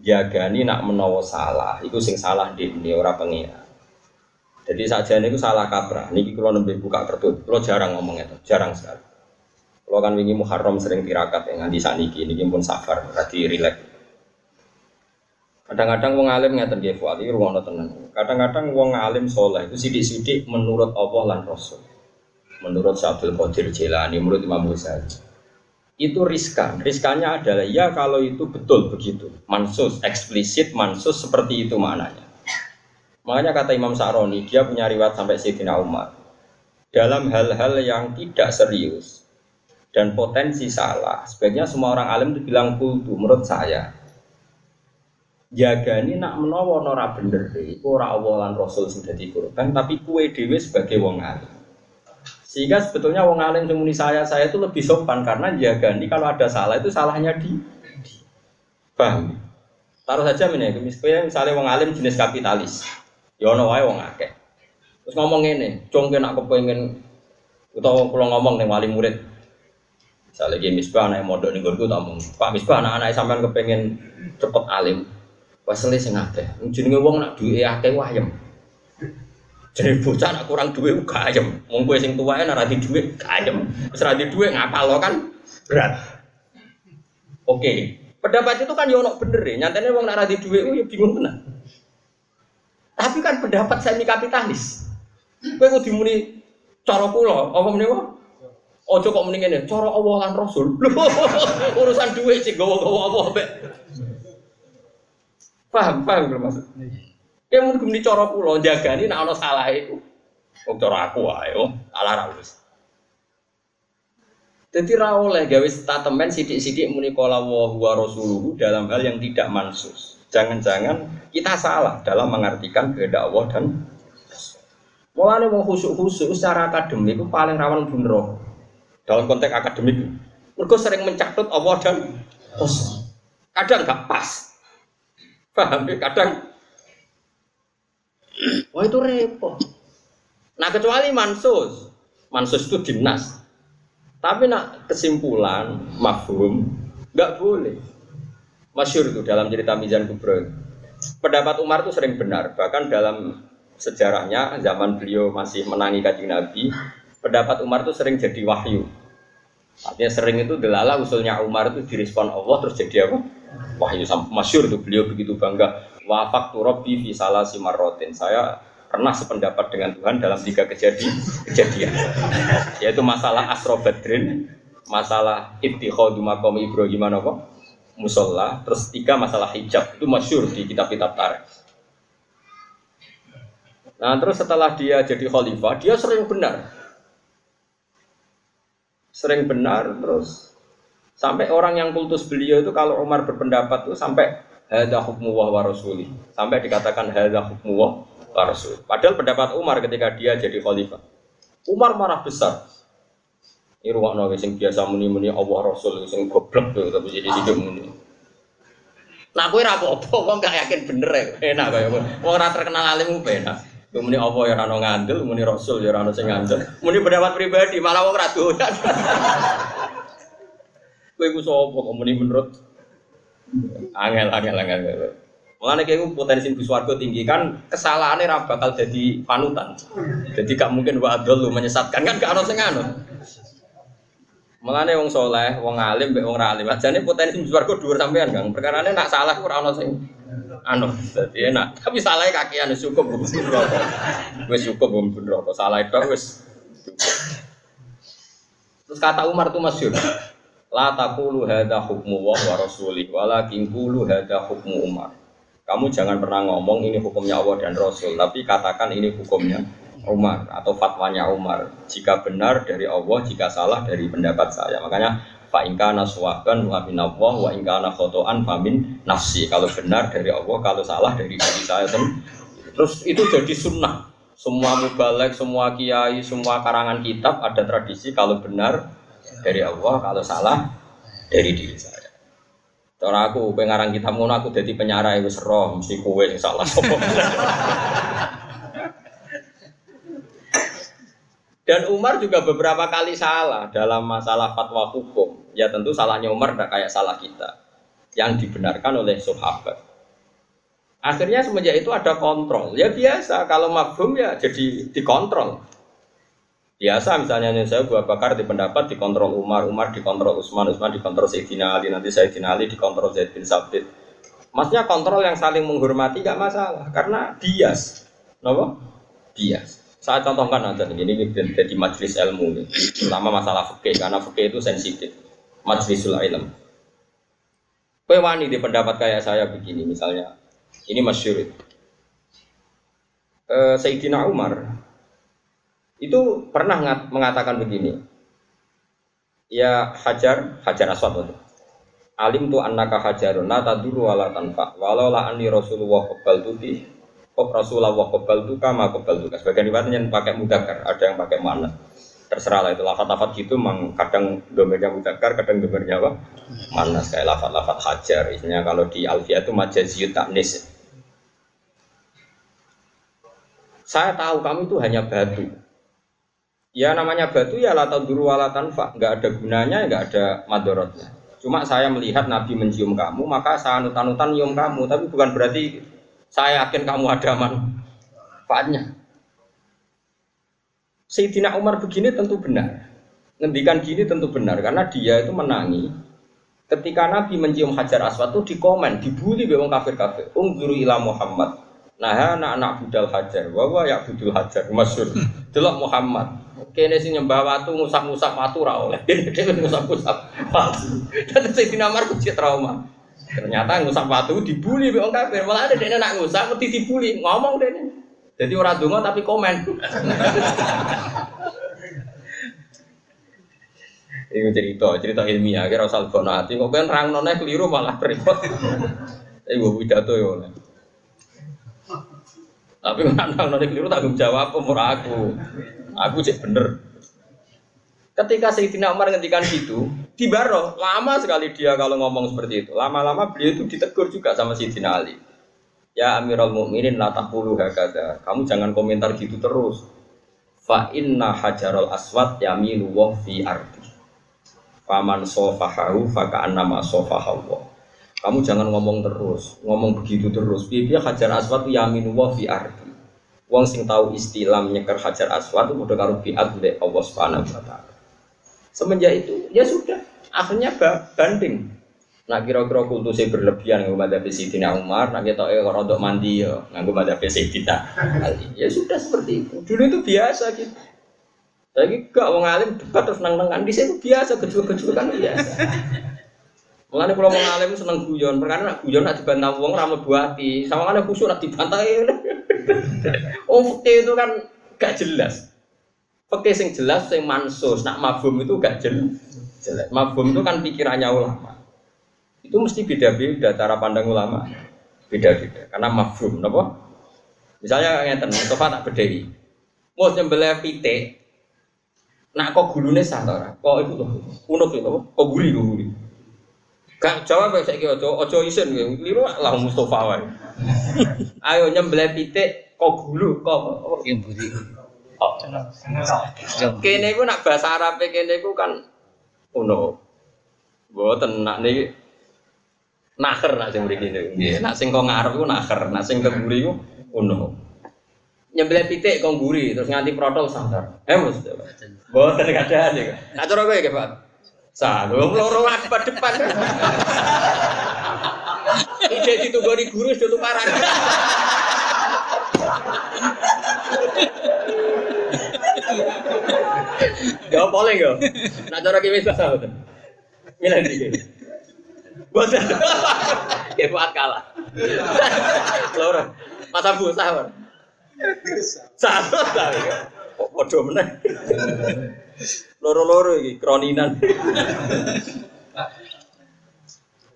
jagani nak menawa salah, itu sing salah di ini orang pengira. Jadi saja ini salah kaprah. Niki kalau nembe buka kartu, kalau jarang ngomong itu, jarang sekali. Kalau kan wingi Muharram sering tirakat yang di saniki, niki pun safar, berarti rileks. Kadang-kadang wong alim ngeten nggih fuad iki ruwono tenan. Kadang-kadang wong alim soleh itu sidik-sidik menurut Allah lan Rasul. Menurut Syabdul Qadir Jilani, menurut Imam Ghazali itu riskan. Riskannya adalah ya kalau itu betul begitu. Mansus, eksplisit mansus seperti itu maknanya. Makanya kata Imam Sa'roni, dia punya riwayat sampai Sayyidina Umar. Dalam hal-hal yang tidak serius dan potensi salah, sebaiknya semua orang alim itu bilang kultu menurut saya. Jaga ini nak menawa nora bener deh, ora Allah Rasul sudah dikurban, tapi kue dewe sebagai wong alim. Sehingga sebetulnya wong alim semuni saya saya itu lebih sopan karena jaga ini kalau ada salah itu salahnya di, di. Taruh saja misalnya misalnya wong alim jenis kapitalis, ya ono wae wong akeh. Terus ngomong ini, cong kena aku pengen atau kalau ngomong nih wali murid, misalnya gini misbah anak modal nih gue tak Pak misbah anak-anak sampean kepengen cepet alim, waseli sing akeh, jenenge wong nak duwe akeh wayem. Jadi bocah nak kurang duit gak ayem. Wong kowe sing tuwae nek di duit gak ayem. Wis ra di duit ngapal lo kan berat. Oke. Pendapat itu kan yo ono bener ya. Nyatane wong nak ra di duit ya bingung tenan. Tapi kan pendapat semi kapitalis. Kowe kudu muni cara kula, apa meneh Ojo kok mending ngene, cara Allah lan Rasul. urusan duit sih gawa-gawa apa. Paham, paham belum? Ya mungkin di coro pulau jaga ini nak salah itu. Oh coro aku ayo salah rawus. Jadi rawoleh gawe statement sidik-sidik muni kala wa rasuluhu dalam hal yang tidak mansus. Jangan-jangan kita salah dalam mengartikan kehendak Allah dan Mulane mau khusuk-khusuk secara akademik itu paling rawan bener dalam konteks akademik. Mereka sering mencatut Allah dan Rasul. Kadang nggak pas. Paham ya? Kadang Wah itu repot. Nah kecuali mansus, mansus itu dinas. Tapi nak kesimpulan, mafhum, nggak boleh. Masyur itu dalam cerita Mizan Kubro. Pendapat Umar itu sering benar. Bahkan dalam sejarahnya zaman beliau masih menangi kajian Nabi, pendapat Umar itu sering jadi wahyu. Artinya sering itu delala usulnya Umar itu direspon Allah terus jadi apa? Wahyu masyur itu beliau begitu bangga wafak turobi fi salah simarotin. Saya pernah sependapat dengan Tuhan dalam tiga kejadian, kejadian yaitu masalah asro badrin, masalah ittikhadu maqam Ibrahim apa? musola, terus tiga masalah hijab itu masyur di kitab-kitab tarikh. Nah terus setelah dia jadi khalifah, dia sering benar. Sering benar terus sampai orang yang kultus beliau itu kalau Umar berpendapat itu sampai hadza hukmu wa rasuli. Sampai dikatakan hadza hukmu wa rasul. Padahal pendapat Umar ketika dia jadi khalifah. Umar marah besar. Ini ruang sing biasa muni-muni Allah Rasul sing goblok tuh tapi jadi hidup muni. Nah, aku ora apa-apa, wong gak yakin bener ya. Enak kaya wong ora terkenal alim ku enak. Muni apa ya ora ngandel, muni rasul ya ora sing ngandel. Muni pendapat pribadi malah ora doyan. Kowe ku sapa kok muni menurut angel angel angel. Mengenai kayak potensi di tinggi kan kesalahannya ra bakal jadi panutan. Jadi gak mungkin wa lu menyesatkan kan gak ono sing anu. Mengenai wong soleh, wong alim, wong alim. Aja nih potensi di swarga dhuwur sampean Kang. Perkarane nak salah ora ono sing anu dadi enak. Tapi salahnya kakian cukup belum rokok. Wis cukup belum rokok. Salah itu wis. Terus kata Umar tuh masyhur. La taqulu hadza hukmu wa rasulih walakin qulu hadza hukmu Umar. Kamu jangan pernah ngomong ini hukumnya Allah dan Rasul, tapi katakan ini hukumnya Umar atau fatwanya Umar. Jika benar dari Allah, jika salah dari pendapat saya. Makanya fa ingkana suwaban wa min Allah wa ingkana khotoan famin nafsi. Kalau benar dari Allah, kalau salah dari diri saya Terus itu jadi sunnah. Semua mubalek, semua kiai, semua karangan kitab ada tradisi kalau benar dari Allah, kalau salah dari diri saya. Cara aku pengarang kitab ngono aku jadi penyarai wis roh mesti kowe yang salah Dan Umar juga beberapa kali salah dalam masalah fatwa hukum. Ya tentu salahnya Umar tidak kayak salah kita. Yang dibenarkan oleh sahabat. Akhirnya semenjak itu ada kontrol. Ya biasa, kalau mafhum ya jadi dikontrol. Biasa misalnya saya buat Bakar di pendapat dikontrol Umar, Umar dikontrol Utsman, Utsman dikontrol Sayyidina Ali, nanti Sayyidina Ali dikontrol Zaid bin Sabit. Maksudnya kontrol yang saling menghormati gak masalah karena bias. Kenapa? Bias. Saya contohkan aja nih, ini jadi majelis ilmu nih, terutama masalah fikih karena fikih itu sensitif. Majlisul ilm. Kue wani di pendapat kayak saya begini misalnya, ini masyur itu. Eh, Sayyidina Umar itu pernah mengatakan begini. Ya hajar, hajar aswad itu. Alim tu annaka hajarun la taduru wala tanfa walau la anni rasulullah qabal tuti Kok Rasulullah kebal tuh kama kebal tuh. Sebagian riwayat yang pakai mudakar, ada yang pakai mana. Terserah lah itu lafat-lafat gitu, memang kadang domernya mudakar, kadang domernya apa? Manas kayak lafat-lafat hajar. Isinya kalau di Alfia itu majaziyut taknis. Saya tahu kamu itu hanya batu. Ya namanya batu ya lata duru wala tanfa, nggak ada gunanya, nggak ada madorotnya. Cuma saya melihat Nabi mencium kamu, maka saya anutan-anutan nyium kamu, tapi bukan berarti saya yakin kamu ada manfaatnya. Sayyidina Umar begini tentu benar. Ngendikan gini tentu benar karena dia itu menangi ketika Nabi mencium Hajar Aswad itu dikomen, dibully bewong kafir-kafir. Ungguru ila Muhammad. Nah, anak-anak budal Hajar, bahwa ya budul Hajar, masyur. Delok Muhammad. Kene sing nyembah watu ngusap-ngusap watu ra oleh. Dene ngusap-ngusap watu. Dan Sayyidina Umar kecil trauma. Ternyata ngusap batu dibully wong kafir. Malah ada dene nak ngusap mesti dibully. Ngomong dene. Jadi orang donga tapi komen. Ini cerita, cerita ilmiah. Kira asal hati. Kok kan rang nonnya keliru malah repot. Ini gue pidato ya. Tapi rang nonnya keliru tanggung jawab umur aku. Aku cek bener. Ketika Sayyidina Umar ngendikan gitu, Tibaro lama sekali dia kalau ngomong seperti itu. Lama-lama beliau itu ditegur juga sama Sayyidina Ali. Ya Amirul Mukminin la taqulu hakada. Kamu jangan komentar gitu terus. Fa inna hajarul aswad yamilu wa fi ardi. Faman sofahahu fa ka'annama sofahahu. Kamu jangan ngomong terus, ngomong begitu terus. Biar hajar aswad yaminu wa fi ardi. Wong sing tahu istilah nyeker hajar aswad itu udah karo biat Allah Subhanahu wa taala. Semenjak itu ya sudah, akhirnya banding. Nah kira-kira kultusnya berlebihan nggak pada Sayyidina Umar, nah kita eh rodok mandi ya nggak pada Sayyidina. Ya sudah seperti itu. Dulu itu biasa gitu. Tapi gak mau ngalim debat terus nang nangan di sini biasa kecil-kecil kan biasa. Mengenai kalau mau ngalim seneng guyon, perkara nak guyon nak dibantah uang ramu buati, sama kan khusyuk nak dibantah Oh, itu kan gak jelas. Fikih sing jelas sing mansus, nak mabum itu gak jelas. Mabum itu kan pikirannya ulama. Itu mesti beda-beda cara pandang ulama. Beda-beda. Karena mabum, napa? Misalnya ngeten, Mustafa tak bedhei. Mau nyembelih pitik, nak kok gulune sah ta ora? Kok itu tuh, unuk itu, kok guli kok guli. Gak jawab ya saiki aja aja isin kowe. Liru lah Mustafa wae. Ayo nyembelih pitik kok gulu kok Yang buri. Oh. Kene iku nak bahasa Arab kene iku kan uno. Mboten nak niki naker nak sing mriki niku. Nggih, nak sing kok ngarep iku naker, nak sing keburi iku uno. Nyembelih pitik kok guri terus nganti protol sangar. Eh Mas. Mboten kadang iki. Nak cara kowe Pak. Sah, lho loro akibat depan. Ide ditunggoni guru sudah tukaran. Ya boleh ya. Nak cara kiwis bahasa betul. Milih dikit. Bosan. Ya buat kalah. Loro. Mas Abu sahur. Sahur ta. Kok padha meneh. Loro-loro iki kroninan.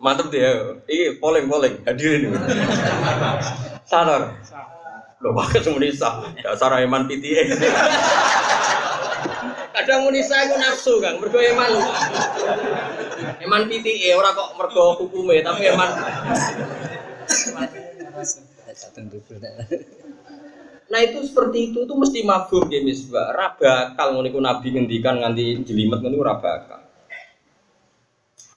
Mantep dia. Iki polling-polling hadirin. Sadar. Lho wae semuanya sah. Dasar iman PTA. Kadang Munisa itu nafsu kan, mergo eman. Eman PTA ora kok mergo hukume, tapi eman Nah itu seperti itu tuh mesti mabuk ya misbah. Rabakal ngono iku Nabi ngendikan nganti jelimet ngono ora bakal.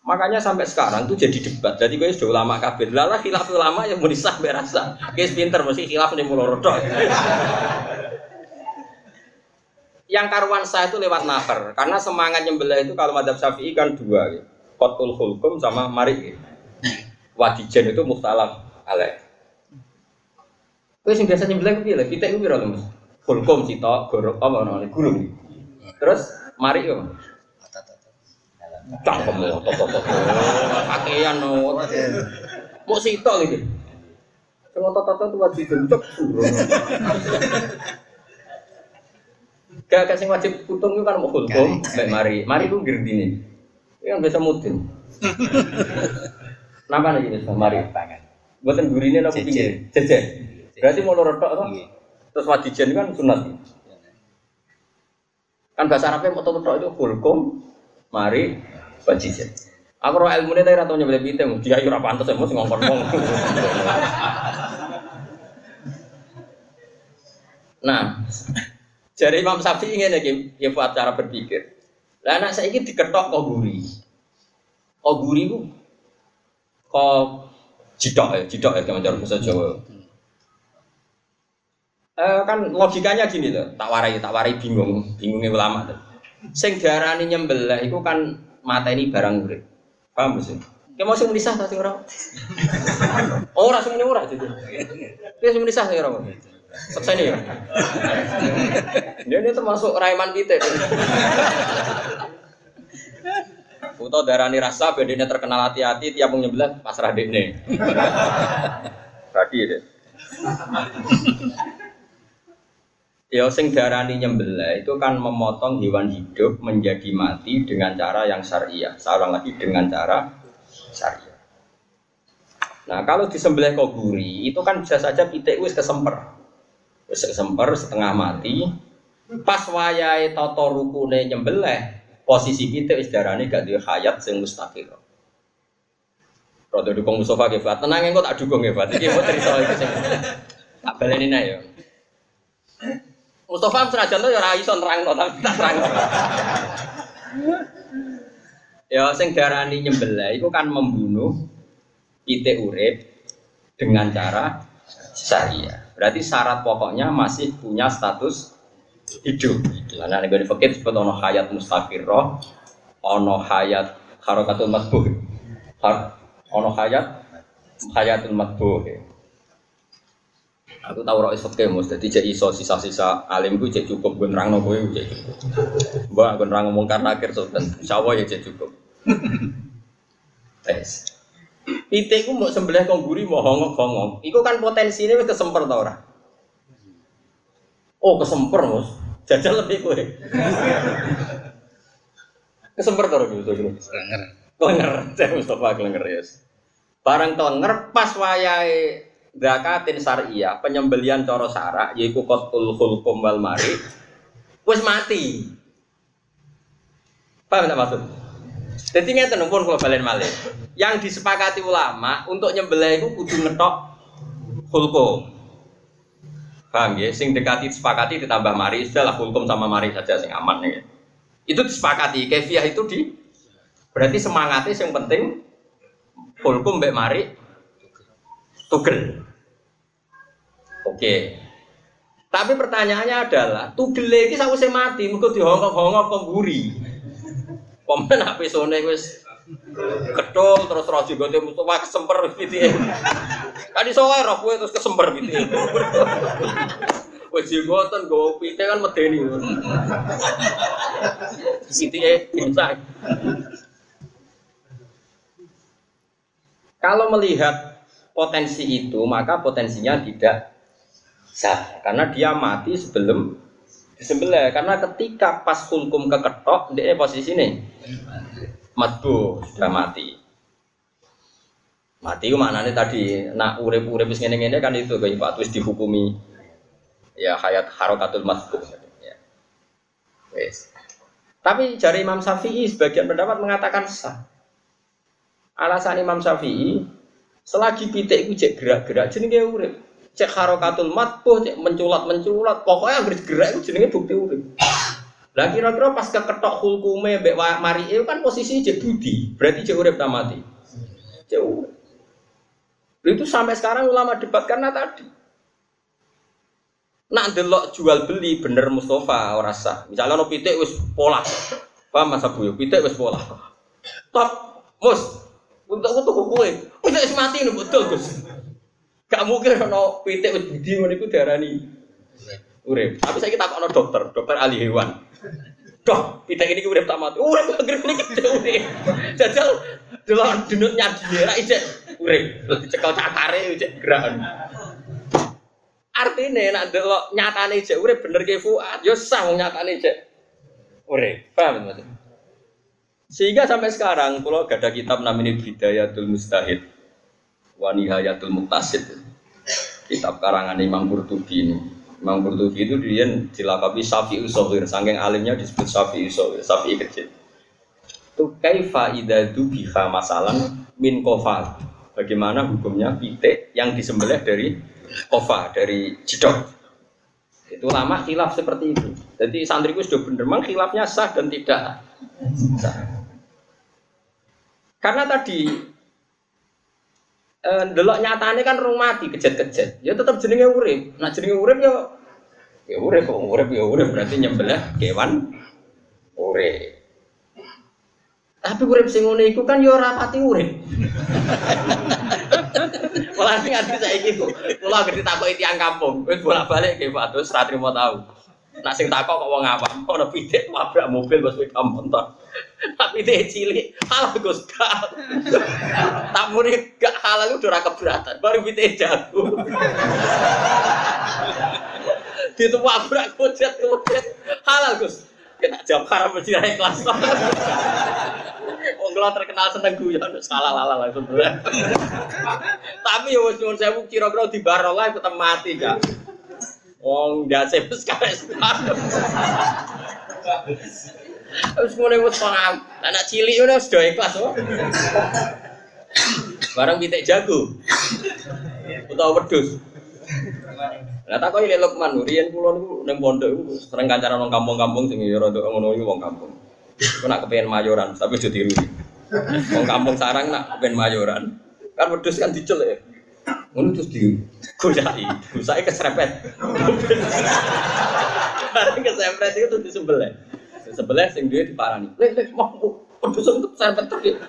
Makanya sampai sekarang tuh jadi debat. Jadi gue sudah ulama kabir. Lala khilaf ulama yang munisah berasa. Guys pinter mesti khilaf nih rodok. yang karuan saya itu lewat nafar. Karena semangat nyembelih itu kalau madhab syafi'i kan dua. Ya. Kotul hulkum sama marik. Ya. Wadijen itu muhtalaf alaih. Kowe sing biasa nyembelih ku piye lho? Pitik ku piro Mas? Fulkom sitok, gorok apa namanya? Gulung. Terus mari yo. Cangkem yo, toto toto. Pakaian no. Mau sitok iki. Sing toto toto tuh wajib gencok. Gak gak sing wajib putung itu kan mau fulkom, baik mari. Mari ku girdine. Ini kan biasa mudin. Napa nih jenis mari? Buatan gurine nopo pinggir? Jejer. Berarti mau lorot tok toh? Terus wadijen kan sunat. Kan bahasa Arabnya mau tok itu hulkum, mari, wadijen. Aku roh ilmu ini tadi ratau nyebelih piting, dia yura pantas ya, mesti ngongkon ngong. Nah, jadi Imam Syafi'i ingin ya, ya buat cara berpikir. Lah anak saya ini diketok kok guri. Kok guri itu kok jidok ya, jidok ya, kayak macam bahasa Jawa. Eh, kan logikanya gini loh, tak warai, tak warai bingung, bingungnya ulama tuh. Sing diarani nyembelih itu kan mata ini barang urip. Paham sih? Kayak mau sing menisah ta sing ora? Oh, ora semuanya ora jadi. Kayak sing menisah sing ora. Nih ya. Dia ini termasuk raiman kita. Utau darani rasa bedanya terkenal hati-hati tiap mau nyembelih pasrah dekne. Tadi deh. Ya sing darani nyembelih itu kan memotong hewan hidup menjadi mati dengan cara yang syariah. Seorang lagi dengan cara syariah. Nah, kalau disembelih koguri itu kan bisa saja pitik wis kesemper. Wis kesemper setengah mati. Pas wayahe tata rukune nyembelih, posisi pitik wis darane gak duwe hayat sing mustaqil. Rodo dukung Mustafa ke Fat. Tenang engko tak dukung ya Fat. Iki mau cerita iki sing tak baleni ya. Mustafa senajan tuh ya ora iso nerangno tapi tak. Ya sing darani nyembelih itu kan membunuh pitik urip dengan cara syariah. Berarti syarat pokoknya masih punya status hidup. Karena nih gue fakir sebut ono hayat mustaqirroh, ono hayat harokatul matbuh, ono hayat hayatul matbuh. Aku tahu roh isok mus, jadi jadi iso sisa-sisa alim gue jadi cukup gue nerang nopo gue jadi cukup. Mbak gue nerang ngomong karena akhir sultan, sawah ya jadi cukup. Tes. Pitik ku mau sembelih kongguri mau hongok hongok. Iku kan potensinya wis kesemper ta ora? Oh, kesemper, Mus. Jajal lebih kowe. kesemper terus gitu gitu. Klenger. Klenger, Cek Mustafa klenger ya. Barang klenger pas wayahe zakatin syariah, penyembelian cara syarak yaiku qatul khulqum wal mari wis mati. Paham tak maksud? Jadi ngeten pun kalau balen malih. Yang disepakati ulama untuk nyembelih itu kudu ngetok hulkum. Paham ya? Sing dekati sepakati ditambah mari, istilah hulkum sama mari saja sing aman ya. Itu disepakati. Kefiah itu di berarti semangatnya yang penting hulkum mbek mari tugel. Oke. Tapi pertanyaannya adalah tugel iki sakwise mati mergo dihongkok-hongkok kok. Komen apa sone wis ketul terus roh jenggote Mustafa kesemper gitu ya. Iso wae roh terus kesemper gitu ya. Wis jenggoten go pite kan medeni. Gitu ya, bisa. Kalau melihat potensi itu, maka potensinya tidak sah karena dia mati sebelum disembelih karena ketika pas hukum keketok dia posisi ini matbu sudah mati mati mana nih tadi nak urip wis ngene kan itu kayak pak terus dihukumi ya hayat harokatul matbu ya. Yes. Tapi jari Imam Syafi'i sebagian pendapat mengatakan sah. Alasan Imam Syafi'i selagi pitik itu cek gerak-gerak jenenge urip. Cek harokatul matbuh, cek menculat-menculat, pokoknya harus gerak itu jenenge bukti urip. Lah kira-kira pas keketok hukume mbek mari itu kan posisi cek budi, berarti cek urip tak mati. Cek urip. Itu sampai sekarang ulama debat karena tadi. Nak delok jual beli bener Mustafa ora sah. Misalnya no pitik wis pola. Paham Mas Abu? Pitik wis pola. Top, Mus. Untuk aku tuku kue. Pitik wis mati nih betul, Gus. Gak mungkin ono pitik wis budi ngono iku diarani urip. Tapi saya kita ono dokter, dokter ahli hewan. Dok, pitik ini urip tak mati. Urip anggere ini kita urip. Jajal delok denutnya dia ra ijek urip. Dicekel cakare ijek gerakan. Artinya nak delok nyatane ijek urip bener ke Fuad, yo sah nyatane ijek urip. Paham Mas? Sehingga sampai sekarang kalau gak ada kitab namanya Bidayatul Mustahid wa Nihayatul Muktasid. Kitab karangan Imam Qurtubi ini. Imam Qurtubi itu dia dilakabi Syafi'i Sohir, saking alimnya disebut Syafi'i Sohir, Syafi'i kecil. Itu kaifa idadu biha masalan min kofal. Bagaimana hukumnya pitik yang disembelih dari kofa, dari jidok. Itu lama khilaf seperti itu. Jadi santriku sudah bener, memang khilafnya sah dan tidak. Karena tadi eh, delok nyatane kan rung mati kejet-kejet. Ya tetap jenenge urip. Nah jenenge urip ya ya urip kok urip ya urip berarti nyembelih kewan urip. Tapi urip sing ngono iku kan ya ora pati urip. Malah sing ati saiki ku, kula anggere ditakoki tiyang kampung, wis bolak-balik nggih Pak Dus ra trimo tau. Nak sing takok kok wong awam, ono pitik mabrak mobil sepeda motor. Tapi pitik cilik, halal Gus gak. Tak muni gak halal udah ora keberatan, baru pitik jago. Ditu mabrak kucet-kucet, halal Gus. Kita jam haram mesti ra ikhlas. Wong kula terkenal seneng guyon, salah lala langsung berat. Tapi ya wis nyuwun sewu kira-kira di barolah tetep mati gak. Wong ndase wis kares. Wis ngene wis paham. Anak cilik wis do ikhlas kok. Barang pitik jago. Utawa wedhus. Lah tak koyo Lukman, riyen kula niku ning pondok iku sering kancaran wong kampung-kampung sing ya rada ngono iku wong kampung. Iku nak kepengen mayoran, tapi aja tiru. Wong kampung sarang nak kepengen mayoran. Kan wedhus kan dicel ya. Ngono terus di goyaki, gusake keserempet. Bareng keserempet itu terus disembelih. Disembelih sing duwe diparani. Lek lek mau wedhus untuk serempet terus.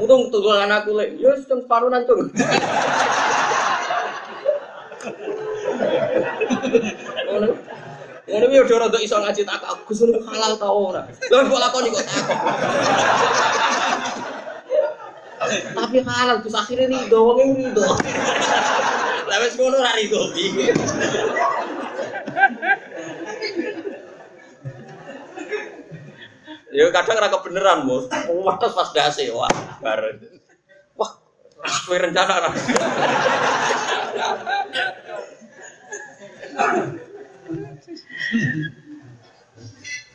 Untung tulungan aku lek, ya wis separuh nantung. Ngono. Ngono ya udah rada iso ngaji tak aku suruh halal ta ora. Lha kok lakoni kok takok. Tapi halal terus akhirnya rido, wong e rido. Lah wis ngono ra rido. Ya kadang ora kebenaran, Bos. Wates pas dasi, wah, bareng. Wah, kowe rencana ra.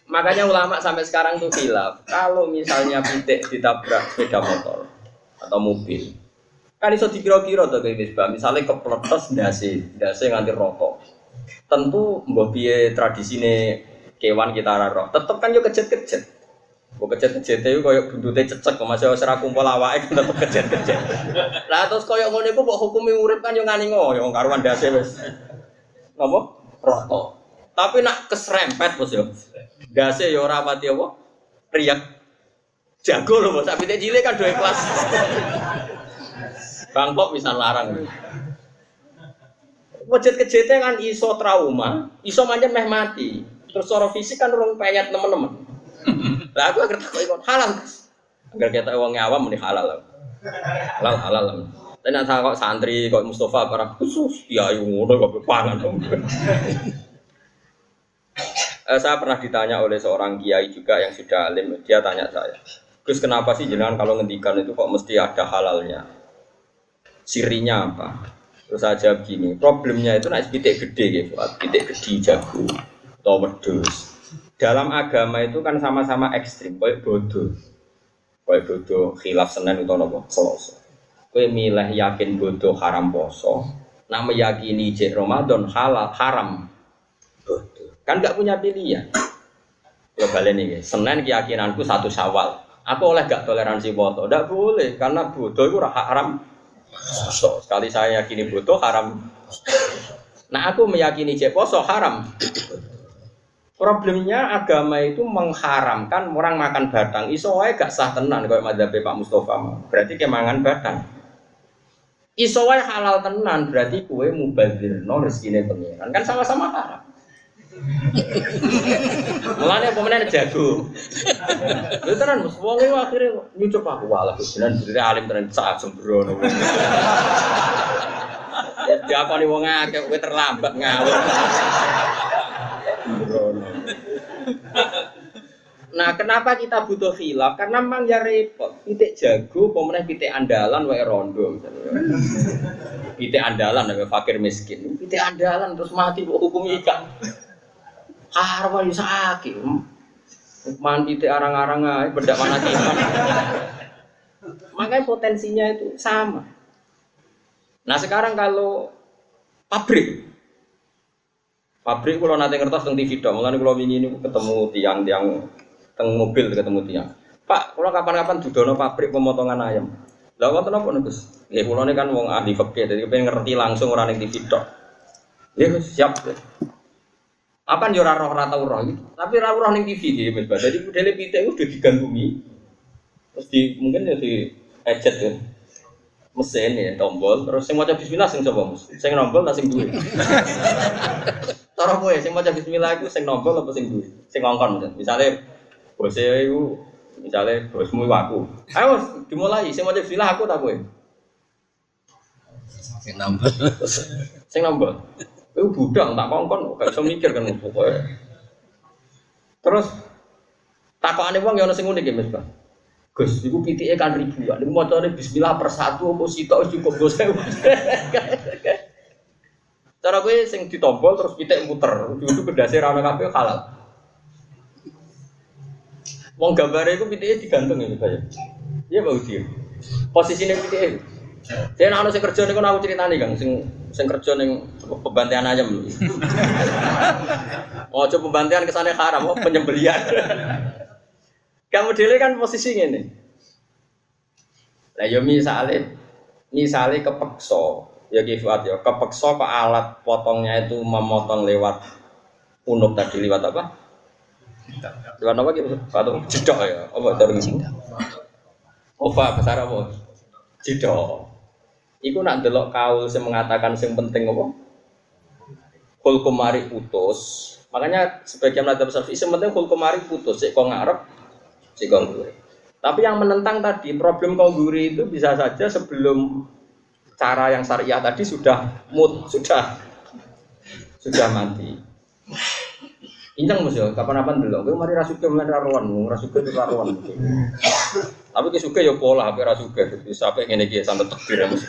Makanya ulama sampai sekarang tuh hilaf. Kalau misalnya pitik ditabrak sepeda motor atau mobil, kan iso dikira-kira tuh kayak misbah. Misalnya kepletes dasi, dasi nganti rokok. Tentu mbah piye tradisine kewan kita roh. Tetep kan yo kejet-kejet. Kok kejet-kejet itu koyo buntute cecek kok masih ora kumpul awake tetep kejet-kejet. Lah terus koyo ngono iku kok hukumi urip kan yo ngani ngoyo karuan dasi wis. Napa? Roto. Tapi nak keserempet bos yo. Dase yo ora pati apa? Riak. Jago loh bos, tapi cilik kan dua kelas. Bangkok bisa larang. Wajat kejete kan iso trauma, iso manjen meh mati. Terus secara fisik kan orang payat teman-teman. Lah aku agar takut ikut halal. Agar kita uang awam mending halal. Halal halal. Dan nanti kok santri kok Mustafa para khusus ya ngono kok pangan. Eh, saya pernah ditanya oleh seorang kiai juga yang sudah alim, dia tanya saya, Gus kenapa sih jenengan kalau ngendikan itu kok mesti ada halalnya? Sirinya apa? Terus saya jawab gini, problemnya itu naik pitik gede gitu, pitik gede jago, atau wedus. Dalam agama itu kan sama-sama ekstrim, kayak bodoh. Kayak bodoh, khilaf senen itu nopo, selesai. Kue milih yakin bodoh haram poso, nak meyakini jek Ramadan halal haram bodoh. Kan nggak punya pilihan. Ya balik nih, Senin keyakinanku satu Syawal. Aku oleh gak toleransi foto? Tidak boleh, karena bodoh itu haram. So, sekali saya yakini bodoh haram. Nah aku meyakini cek poso haram. Problemnya agama itu mengharamkan orang makan batang. Iso wae gak sah tenan kayak madzhab Pak Mustafa. Berarti kemangan batang. Iso wae halal tenan berarti kue mubazir no rezekine pengiran. Kan sama-sama haram. Mulane pemenang jago. Lha tenan Mas wong iki akhire nyucup aku walah beneran bener alim tenan sak sembrono. Ya diakoni wong akeh kowe terlambat ngawur. Nah, kenapa kita butuh khilaf? Karena memang ya repot. Pitik jago, pemenang pitik andalan, wae rondo. Pitik andalan, wae fakir miskin. Pitik andalan terus mati, hukum ikan. Harwa yo sakit. Mandi te arang-arang ae bedak mana kiman. Makanya potensinya itu sama. Nah sekarang kalau pabrik, pabrik kalau nanti ngertos tentang TV dong, mulai kalau ini ketemu tiang-tiang teng mobil ketemu tiang. Pak, kalau kapan-kapan dudono pabrik pemotongan ayam. Lah wonten apa Gus? Ya kula ini kan wong ahli fikih, jadi pengen ngerti langsung orang yang TV dong. Ya siap. Apa yo ora roh ora tau roh. Tapi ora roh ning TV iki Mas. Dadi modele pitik udah digantumi. Terus di mungkin ya di ejet ya. Mesin ya tombol terus sing maca bismillah sing sapa Mas? Sing nombol ta sing duwe? Cara kowe sing maca bismillah iku sing nombol apa sing duwe? Sing ngongkon misalnya bose iku misalnya bosmu aku. Ayo dimulai sing maca bismillah aku ta kowe? Sing nombol. Sing nombol. Itu budang tak kongkon, gak bisa mikir kan pokoknya. Terus takokane wong ya ono sing unik ya Mas Bang. Gus, iku pitike kan ribuan. Niku macane bismillah per satu apa sitok wis cukup Gus. Cara gue sing ditombol terus pitik muter, itu bedase ra ono kabeh halal. Wong gambare iku pitike digantung ya Mas. Iya Pak Udi. Posisine pitike. Saya nak sing kerja niku aku critani Kang, sing sing kerja ning pembantian ayam. Oh, coba pembantian ke sana haram, oh penyembelian. Kamu dile kan posisi ngene. Lah yo misale misale kepeksa, ya kifat ya, kepeksa ke alat potongnya itu memotong lewat unuk tadi lewat apa? Lewat apa gitu? Atau jedok ya? Apa dari Ova besar apa? Jedok. Iku nak delok kaul sing mengatakan sing penting apa? Kul kumari putus. Makanya sebagian madzhab Syafi'i sing penting kul kumari putus, sik kok ngarep, sik kok. Tapi yang menentang tadi problem kongguri itu bisa saja sebelum cara yang syariah tadi sudah mut, sudah sudah mati. Pincang Mas ya, kapan-kapan dulu. Kowe mari rasuke mulai raruan, rasuke itu raruan. Tapi ki suke ya pola, tapi rasuke. Sampai ngene iki sampe tekbir ya Mas.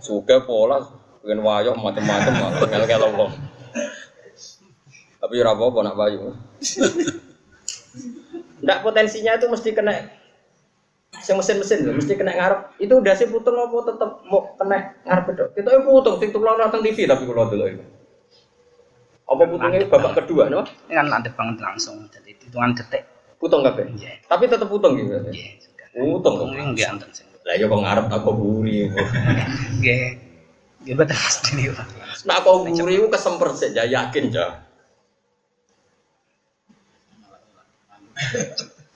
Suke pola, pengen wayo macam-macam, ngel-ngel wong. Tapi ora apa-apa nak payu. Ndak potensinya itu mesti kena Sing mesin-mesin lho, mesti kena ngarep. Itu udah sih putung apa tetep mau kena ngarep itu. Kita itu putung, tuh nonton TV tapi kalau dulu itu. Apa putungnya babak kedua, no? Ini kan ada banget langsung, jadi hitungan detik. Putung kabeh. Iya. Tapi tetep putung gitu. Iya, sudah. Putung. Ini enggak anten sih. Lah ya kok ngarep tak kok buri. Nggih. Nggih betul pasti nih, Pak. Nah kok buri ku kesemper sih, ya yakin ja.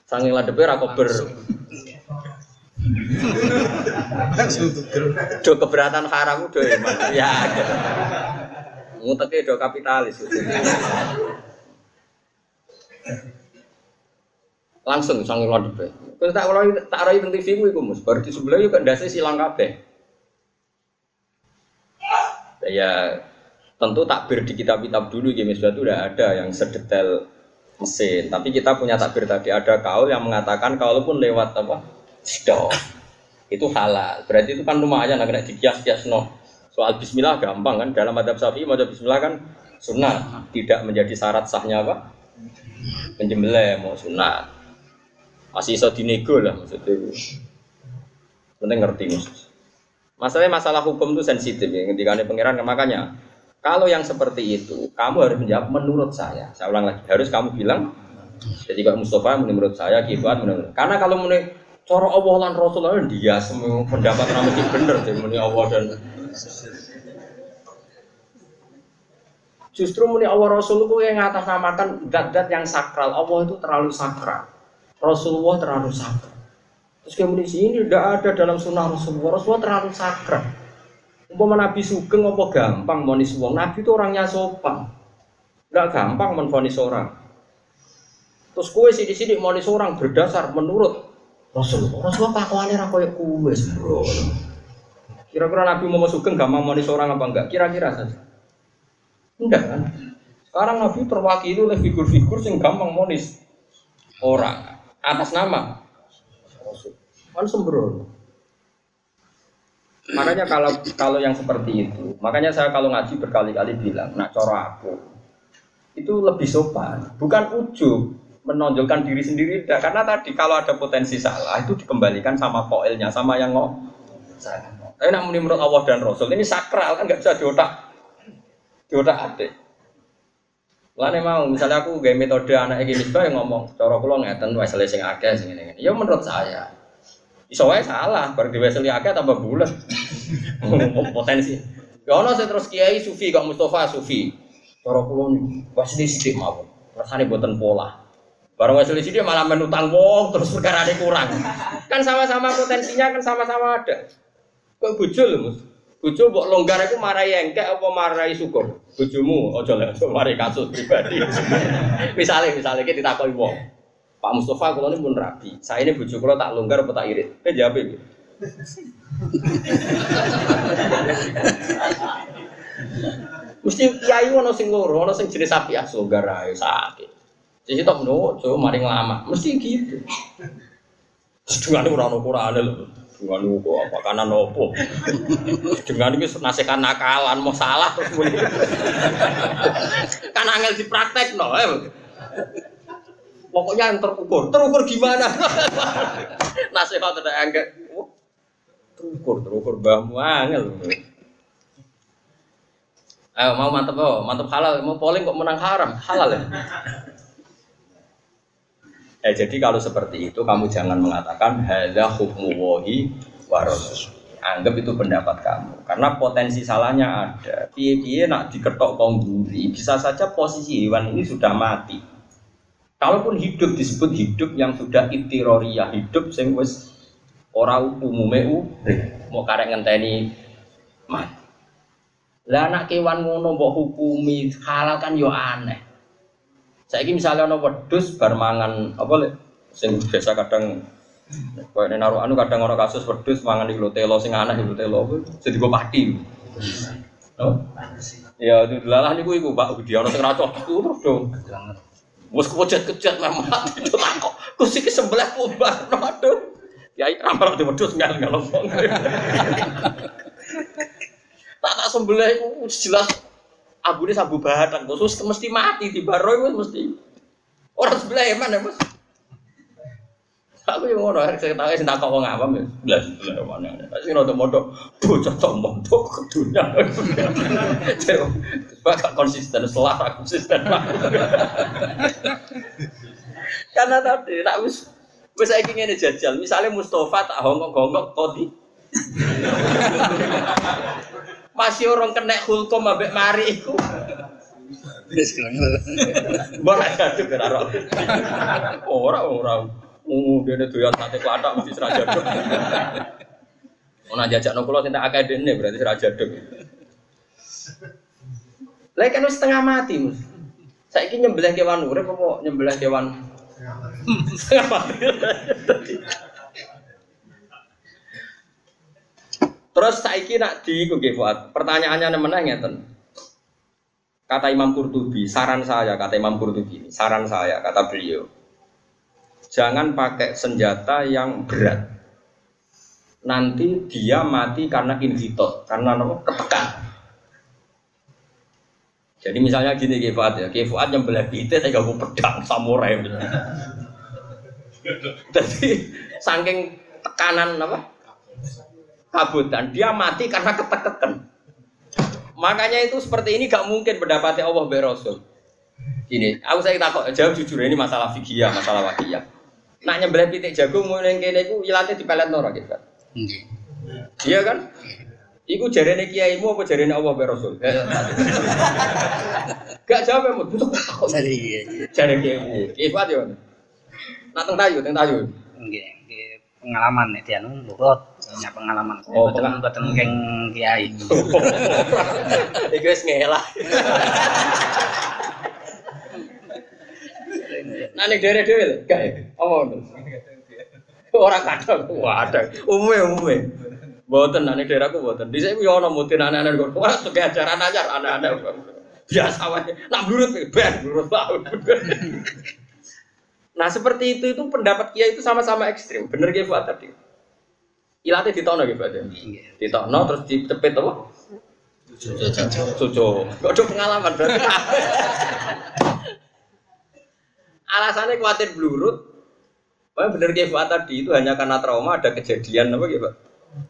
Sange ladepe ra kober. Do keberatan haram do. Ya. Nguteke do kapitalis. Langsung sange ladepe. Terus tak kalau tak rai teng TV ku iku Mus, bar di sebelah yo kok ndase silang kabeh. Ya tentu takbir di kitab-kitab dulu ya itu udah ada yang sedetail mesin. Tapi kita punya takbir tadi ada kaul yang mengatakan kalaupun lewat apa stop itu halal. Berarti itu kan lumayan agak dikias-kias no. Soal Bismillah gampang kan dalam adab Syafi'i mau Bismillah kan sunnah. Tidak menjadi syarat sahnya apa? Penyembelih mau sunnah. Masih iso dinego lah maksudnya. Penting ngerti mus masalahnya masalah hukum itu sensitif ya ketika ada pengiran makanya kalau yang seperti itu kamu harus menjawab menurut saya. Saya ulang lagi harus kamu bilang jadi kalau Mustafa menurut saya kibat menurut karena kalau menurut cara Allah dan Rasul dia semua pendapat mesti bener jadi menurut Allah dan Justru muni Allah Rasul itu yang ngatasnamakan zat-zat yang sakral. Allah itu terlalu sakral. Rasulullah terlalu sakral. Terus kemudian sini tidak ada dalam sunnah Rasulullah. Rasulullah terlalu sakral. Umpama Nabi Sugeng apa gampang monis wong. Nabi itu orangnya sopan. Tidak gampang menfonis orang. Terus kue sih di sini monis orang berdasar menurut Rasulullah. Rasulullah kelakuannya ra koyo kue sembrono. Kira-kira Nabi Muhammad Sugeng gampang monis orang apa enggak? Kira-kira saja. Enggak kan? Sekarang Nabi terwakili oleh figur-figur yang gampang monis orang atas nama Rasul. Kan sembrono. Makanya kalau kalau yang seperti itu, makanya saya kalau ngaji berkali-kali bilang, nak coro aku itu lebih sopan, bukan ujub menonjolkan diri sendiri tidak karena tadi kalau ada potensi salah itu dikembalikan sama koilnya sama yang ngomong tapi nak menurut Allah dan Rasul ini sakral kan nggak bisa diotak diotak adik Lane mau misalnya aku gaya metode anak iki misbah yang ngomong cara kula ngeten wis sing akeh sing ngene Ya menurut saya. Iso wae salah, bar diweseli akeh tambah bulet. Potensi. Ya ono sing terus kiai sufi kok Mustafa sufi. Cara niku wis sithik mawon. Rasane boten pola. Barang wis sithik malah menutang wong terus perkara kurang. Kan sama-sama potensinya kan sama-sama ada. Kok bojo lho, Mas? Bojo longgar iku marai engkek apa marai syukur? Bojomu aja lek mari kasus pribadi. misalnya misalnya kita ditakoki wong. Pak Mustafa kula ini pun rabi. Saya ini bojo kula tak longgar apa tak irit? Kowe jawab iki. Mesti kiai ono sing loro, ono sing jenis sapi as longgar ae sakit. Jadi tak menurut, so mari ngelama, mesti gitu. Dengan ora ono Qur'ane lho. Dengan kok apa kanan opo. Dengan iki nasihat nakalan mau salah terus kan angel dipraktek no. Eh. Pokoknya yang terukur. Terukur gimana? nasihat ada angel. Oh, terukur, terukur mbahmu angel. Ayo mau mantep oh, mantep halal, mau polling kok menang haram, halal ya. Eh, jadi kalau seperti itu kamu jangan mengatakan hadza hukmu wahi. Anggap itu pendapat kamu karena potensi salahnya ada. Piye-piye nak diketok kongguri, bisa saja posisi hewan ini sudah mati. Kalaupun hidup disebut hidup yang sudah itiroriyah, hidup sing wis ora umume urip. Mau karek ngenteni mati. Lah anak kewan ngono mbok hukumi halal kan yo aneh. Saya misalnya ono wedus bar mangan apa le sing biasa kadang Kayak ini naruh anu kadang orang kasus wedus mangan di telo sing aneh di telo jadi gue pati. Ya itu delalah niku iku Pak Budi ana sing ra cocok iku terus dong. Wes kepojat-kejat memang mati itu takok. Kusi ke sebelah pubar. Aduh. Ya rampal di wedhus ngal ngal Tak tak sebelah itu jelas Abu ini sabu bahan khusus mesti mati di baro itu mesti. Orang sebelah ya mana mas aku yang ngono saya tahu sih takut wong awam ya. Belas sebelah mana sih nodo modo bocah tombong tuh ke dunia. Gak konsisten selah konsisten karena tadi tak wis wis saya ingin jajal. Misalnya Mustafa tak hongkong-hongkong kodi masih orang kena hulkom ambek mari iku. Wis keleng. Mbok jaduk ora ora. Ora ora. Uh, dene doyan sate klathak mesti serak jaduk. Ono jajakno kula sing tak akeh dene berarti serak jaduk. Lah kan setengah mati, Mus. Saiki nyembelih kewan urip apa nyembelih kewan setengah mati. Terus saiki nak di iku nggih Fuad. Pertanyaannya meneh ngeten. Kata Imam Qurtubi, saran saya kata Imam Qurtubi, saran saya kata beliau. Jangan pakai senjata yang berat. Nanti dia mati karena inhitot, karena apa? ketekan. Jadi misalnya gini Ki Fuad ya, Ki Fuad yang belah bite saya gak pedang samurai. Jadi saking tekanan apa? Kabutan. Dia mati karena ketekan. Makanya itu seperti ini gak mungkin mendapati Allah Rasul. Ini, aku saya takut jawab jujur ini masalah fikih masalah wakiyah. Nak nyembelih pitik jagung mulai kene iku ilate dipelet nora gitu. Iya kan? Iku jarene kiaimu apa jarene Allah be Rasul? Gak jawab ya, butuh takut. Jadi iya. iya. Jare kiaimu. Ifat yo. Nak teng tayu, teng tayu. Nggih, pengalaman nek dianu nurut punya pengalaman. Oh, Boten boten keng kiai. Iku wis ngelak. Nah ning dere dhewe lho, gak ya? Apa? Ora kadang, wah ada. Umume umume. Mboten nek daerahku mboten. Dhisik yo ana mutin anak-anak kok. Ora tuh ajaran ajar anak-anak. Biasa wae. Nak blurut ben blurut Nah seperti itu itu pendapat Kiai itu sama-sama ekstrim. Bener Kiai Fuad tadi. Ilate ditono gitu aja. Ditono terus dicepit apa? Suco. Kok ada pengalaman berarti. Alasannya khawatir blurut. Wah bener kayak Fuad tadi itu hanya karena trauma ada kejadian apa gitu.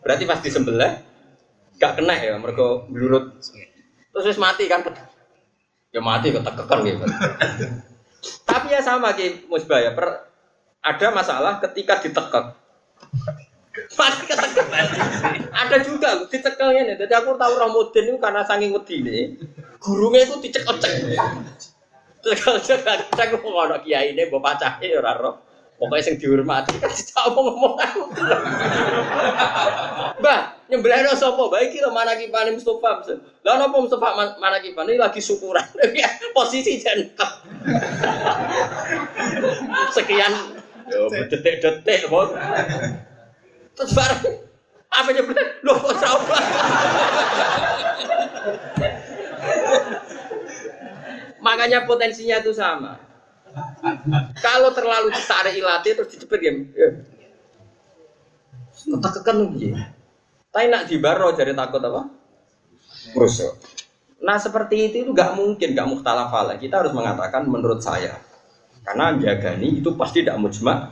Berarti pas disembelih gak kena ya mereka blurut. Terus wis mati kan. Ya mati ketekekan gitu. Tapi ya sama Ki Musbah ya, per, ada masalah ketika ditekek. Pasti ketekek. ada juga loh, ditekelnya nih. Jadi aku tahu Ramudin itu karena saking wedi nih. Gurunya itu dicek-cek. Tekel-cek, cek aku ngono kiai ini, bapak cahaya ora roh. Pokoknya yang dihormati kan tidak mau ngomong aku. Mbak, nyembelih no sopo, baik kira mana kipan Mustafa. Lah nopo Mustafa man- mana kipan ini lagi syukuran. Ya, Posisi jengkep. Sekian yo detik-detik, Bos. Terus bareng apa nyembelih? Loh kok coba? Makanya potensinya itu sama. Kalau terlalu ditarik ilate terus dicepet ya. ya. Ketekekan piye? Tapi nak di baro jadi takut apa? Rusuh. Nah seperti itu itu nggak mungkin, nggak muhtalafala. Kita harus mengatakan menurut saya. Karena jagani itu pasti tidak mujma.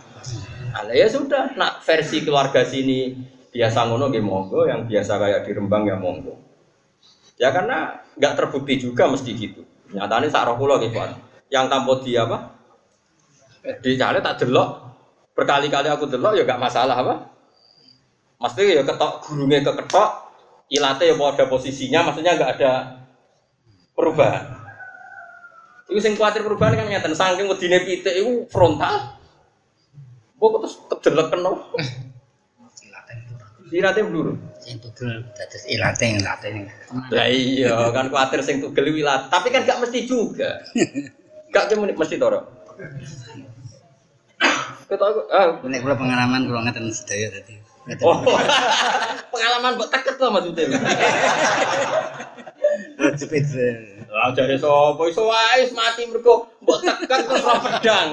Ala ya sudah, nak versi keluarga sini biasa ngono nggih monggo, yang biasa kayak di Rembang ya monggo. Ya karena nggak terbukti juga mesti gitu. Nyatanya sak roh kula Pak. Yang tanpa di apa? Di cale tak delok. Berkali-kali aku delok ya gak masalah apa? Mesti ya ketok gurunge keketok, ilate ya ada posisinya, maksudnya nggak ada perubahan. Itu sing kuatir perubahan kan nyata, saking wedine pitik itu frontal. Kok terus kedelok kena. Sirate blur. Sing tugel dados ilaten ilaten. Lah iya, kan kuatir sing tugel wilat, tapi kan gak mesti juga. Gak cuma mesti toro. Ketok aku, ah, Nek kula pengalaman kula ngeten sedaya tadi. Oh, pengalaman buat teket lah maksudnya. Jepit. Lah jare sapa iso wae mati mergo mbok tekan terus pedang.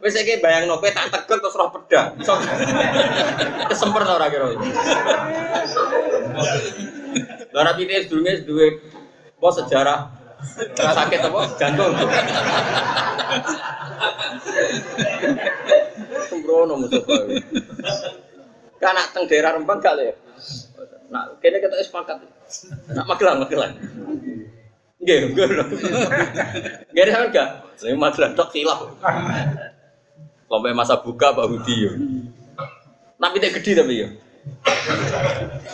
Wis iki bayangno kowe tak tekel terus roh pedang. Kesemper ta ora kira. Lah rapi ini sedurunge duwe apa sejarah sakit apa jantung. Sembrono Mustafa. Kan nak teng daerah Rembang gak le. Nak kene kita sepakat. Nak Magelang Magelang. Nggih, nggih. Nggih sampean gak? Lha Magelang tok silap. Sampai masa buka Pak Budi yo. Nak pitik gede tapi yo.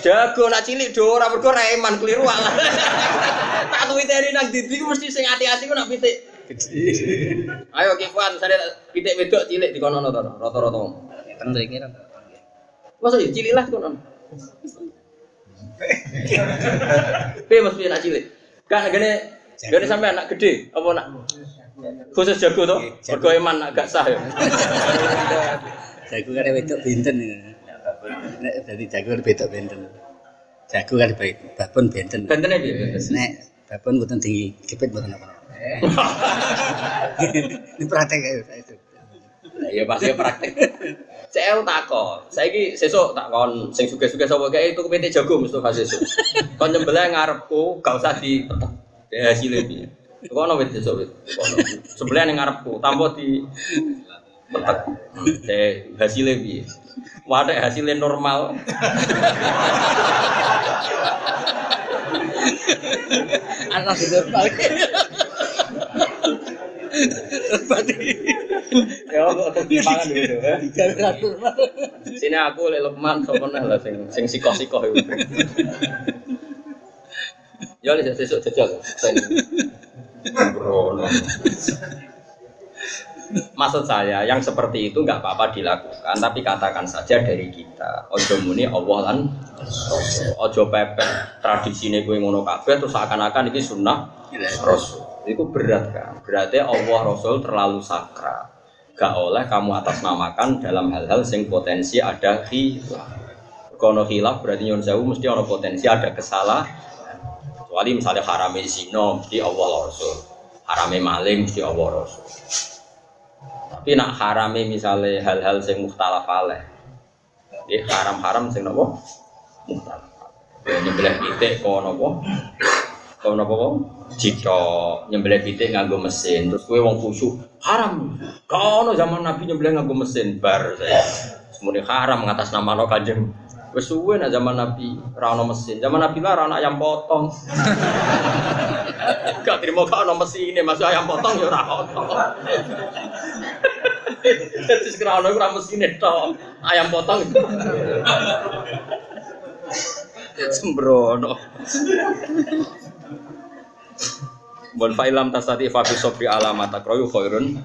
Jago nak cilik do ora mergo reman keliru ala. Tak tuwiteri nang didi mesti sing ati-ati ku nak pitik. Ayo Kifan, saya pitik wedok cilik di kono to rata-rata. Teng mriki ra. Masa ya cilik lah kono. Piye mesti nak cilik? Kan gene gene sampe anak gede apa nak khusus jago to? Mergo eman nak gak sah ya. Jago kan wedok benten. Nek dadi jago wedok benten. Jago kan baik, babon benten. Bentene piye? Nek babon mboten tinggi, kepit mboten apa. Ini praktek ya. itu. Iya pasti praktek. Saya takon, saiki sesuk takon sing suge-suge sapa kae itu kepitik jago Mustofa sesuk. Kon nyembelah ngarepku gak usah di ya hasilnya Kono wit sesuk wit. Sebelah ning ngarepku tanpa di petek. Eh hasilnya piye. Wadah hasilnya normal. Anak itu Ya kok dipangan gitu. ya. Sini aku lek Lukman sapa nah lah sing sing sikoh-sikoh iku. Ya wis sesuk jajal. Maksud saya yang seperti itu nggak apa-apa dilakukan, tapi katakan saja dari kita. Ojo muni Allah lan. Ojo pepet tradisine kowe ngono kabeh terus seakan-akan ini sunnah Rasul. Itu berat kan. Berarti Allah Rasul terlalu sakral. Gak oleh kamu atasnamakan dalam hal-hal sing potensi ada khilaf. Kono khilaf berarti sewu mesti ada potensi ada kesalahan. Kecuali misalnya harame zina mesti Allah Rasul. Harame maling mesti Allah Rasul. Tapi nak harame misalnya hal-hal sing mukhtalaf alaih. Nggih haram-haram sing napa? Mukhtalaf. Ya nyembelih pitik kok napa? Kok napa kok? Jika nyembelih pitik nganggo mesin, terus kowe wong khusyuk, haram. Ono zaman Nabi nyembelih nganggo mesin bar saya. Semuanya haram ngatas nama no kanjeng. Wes suwe nak zaman Nabi ra ono mesin. Zaman Nabi lah ra ono ayam potong. Gak terima gak ono mesin ini masuk ayam potong ya ora ono. Terus kira ono ora mesin tok. Ayam potong. Sembrono. Bon fa'ilam tasati fa fi sobri alamat akroyu khairun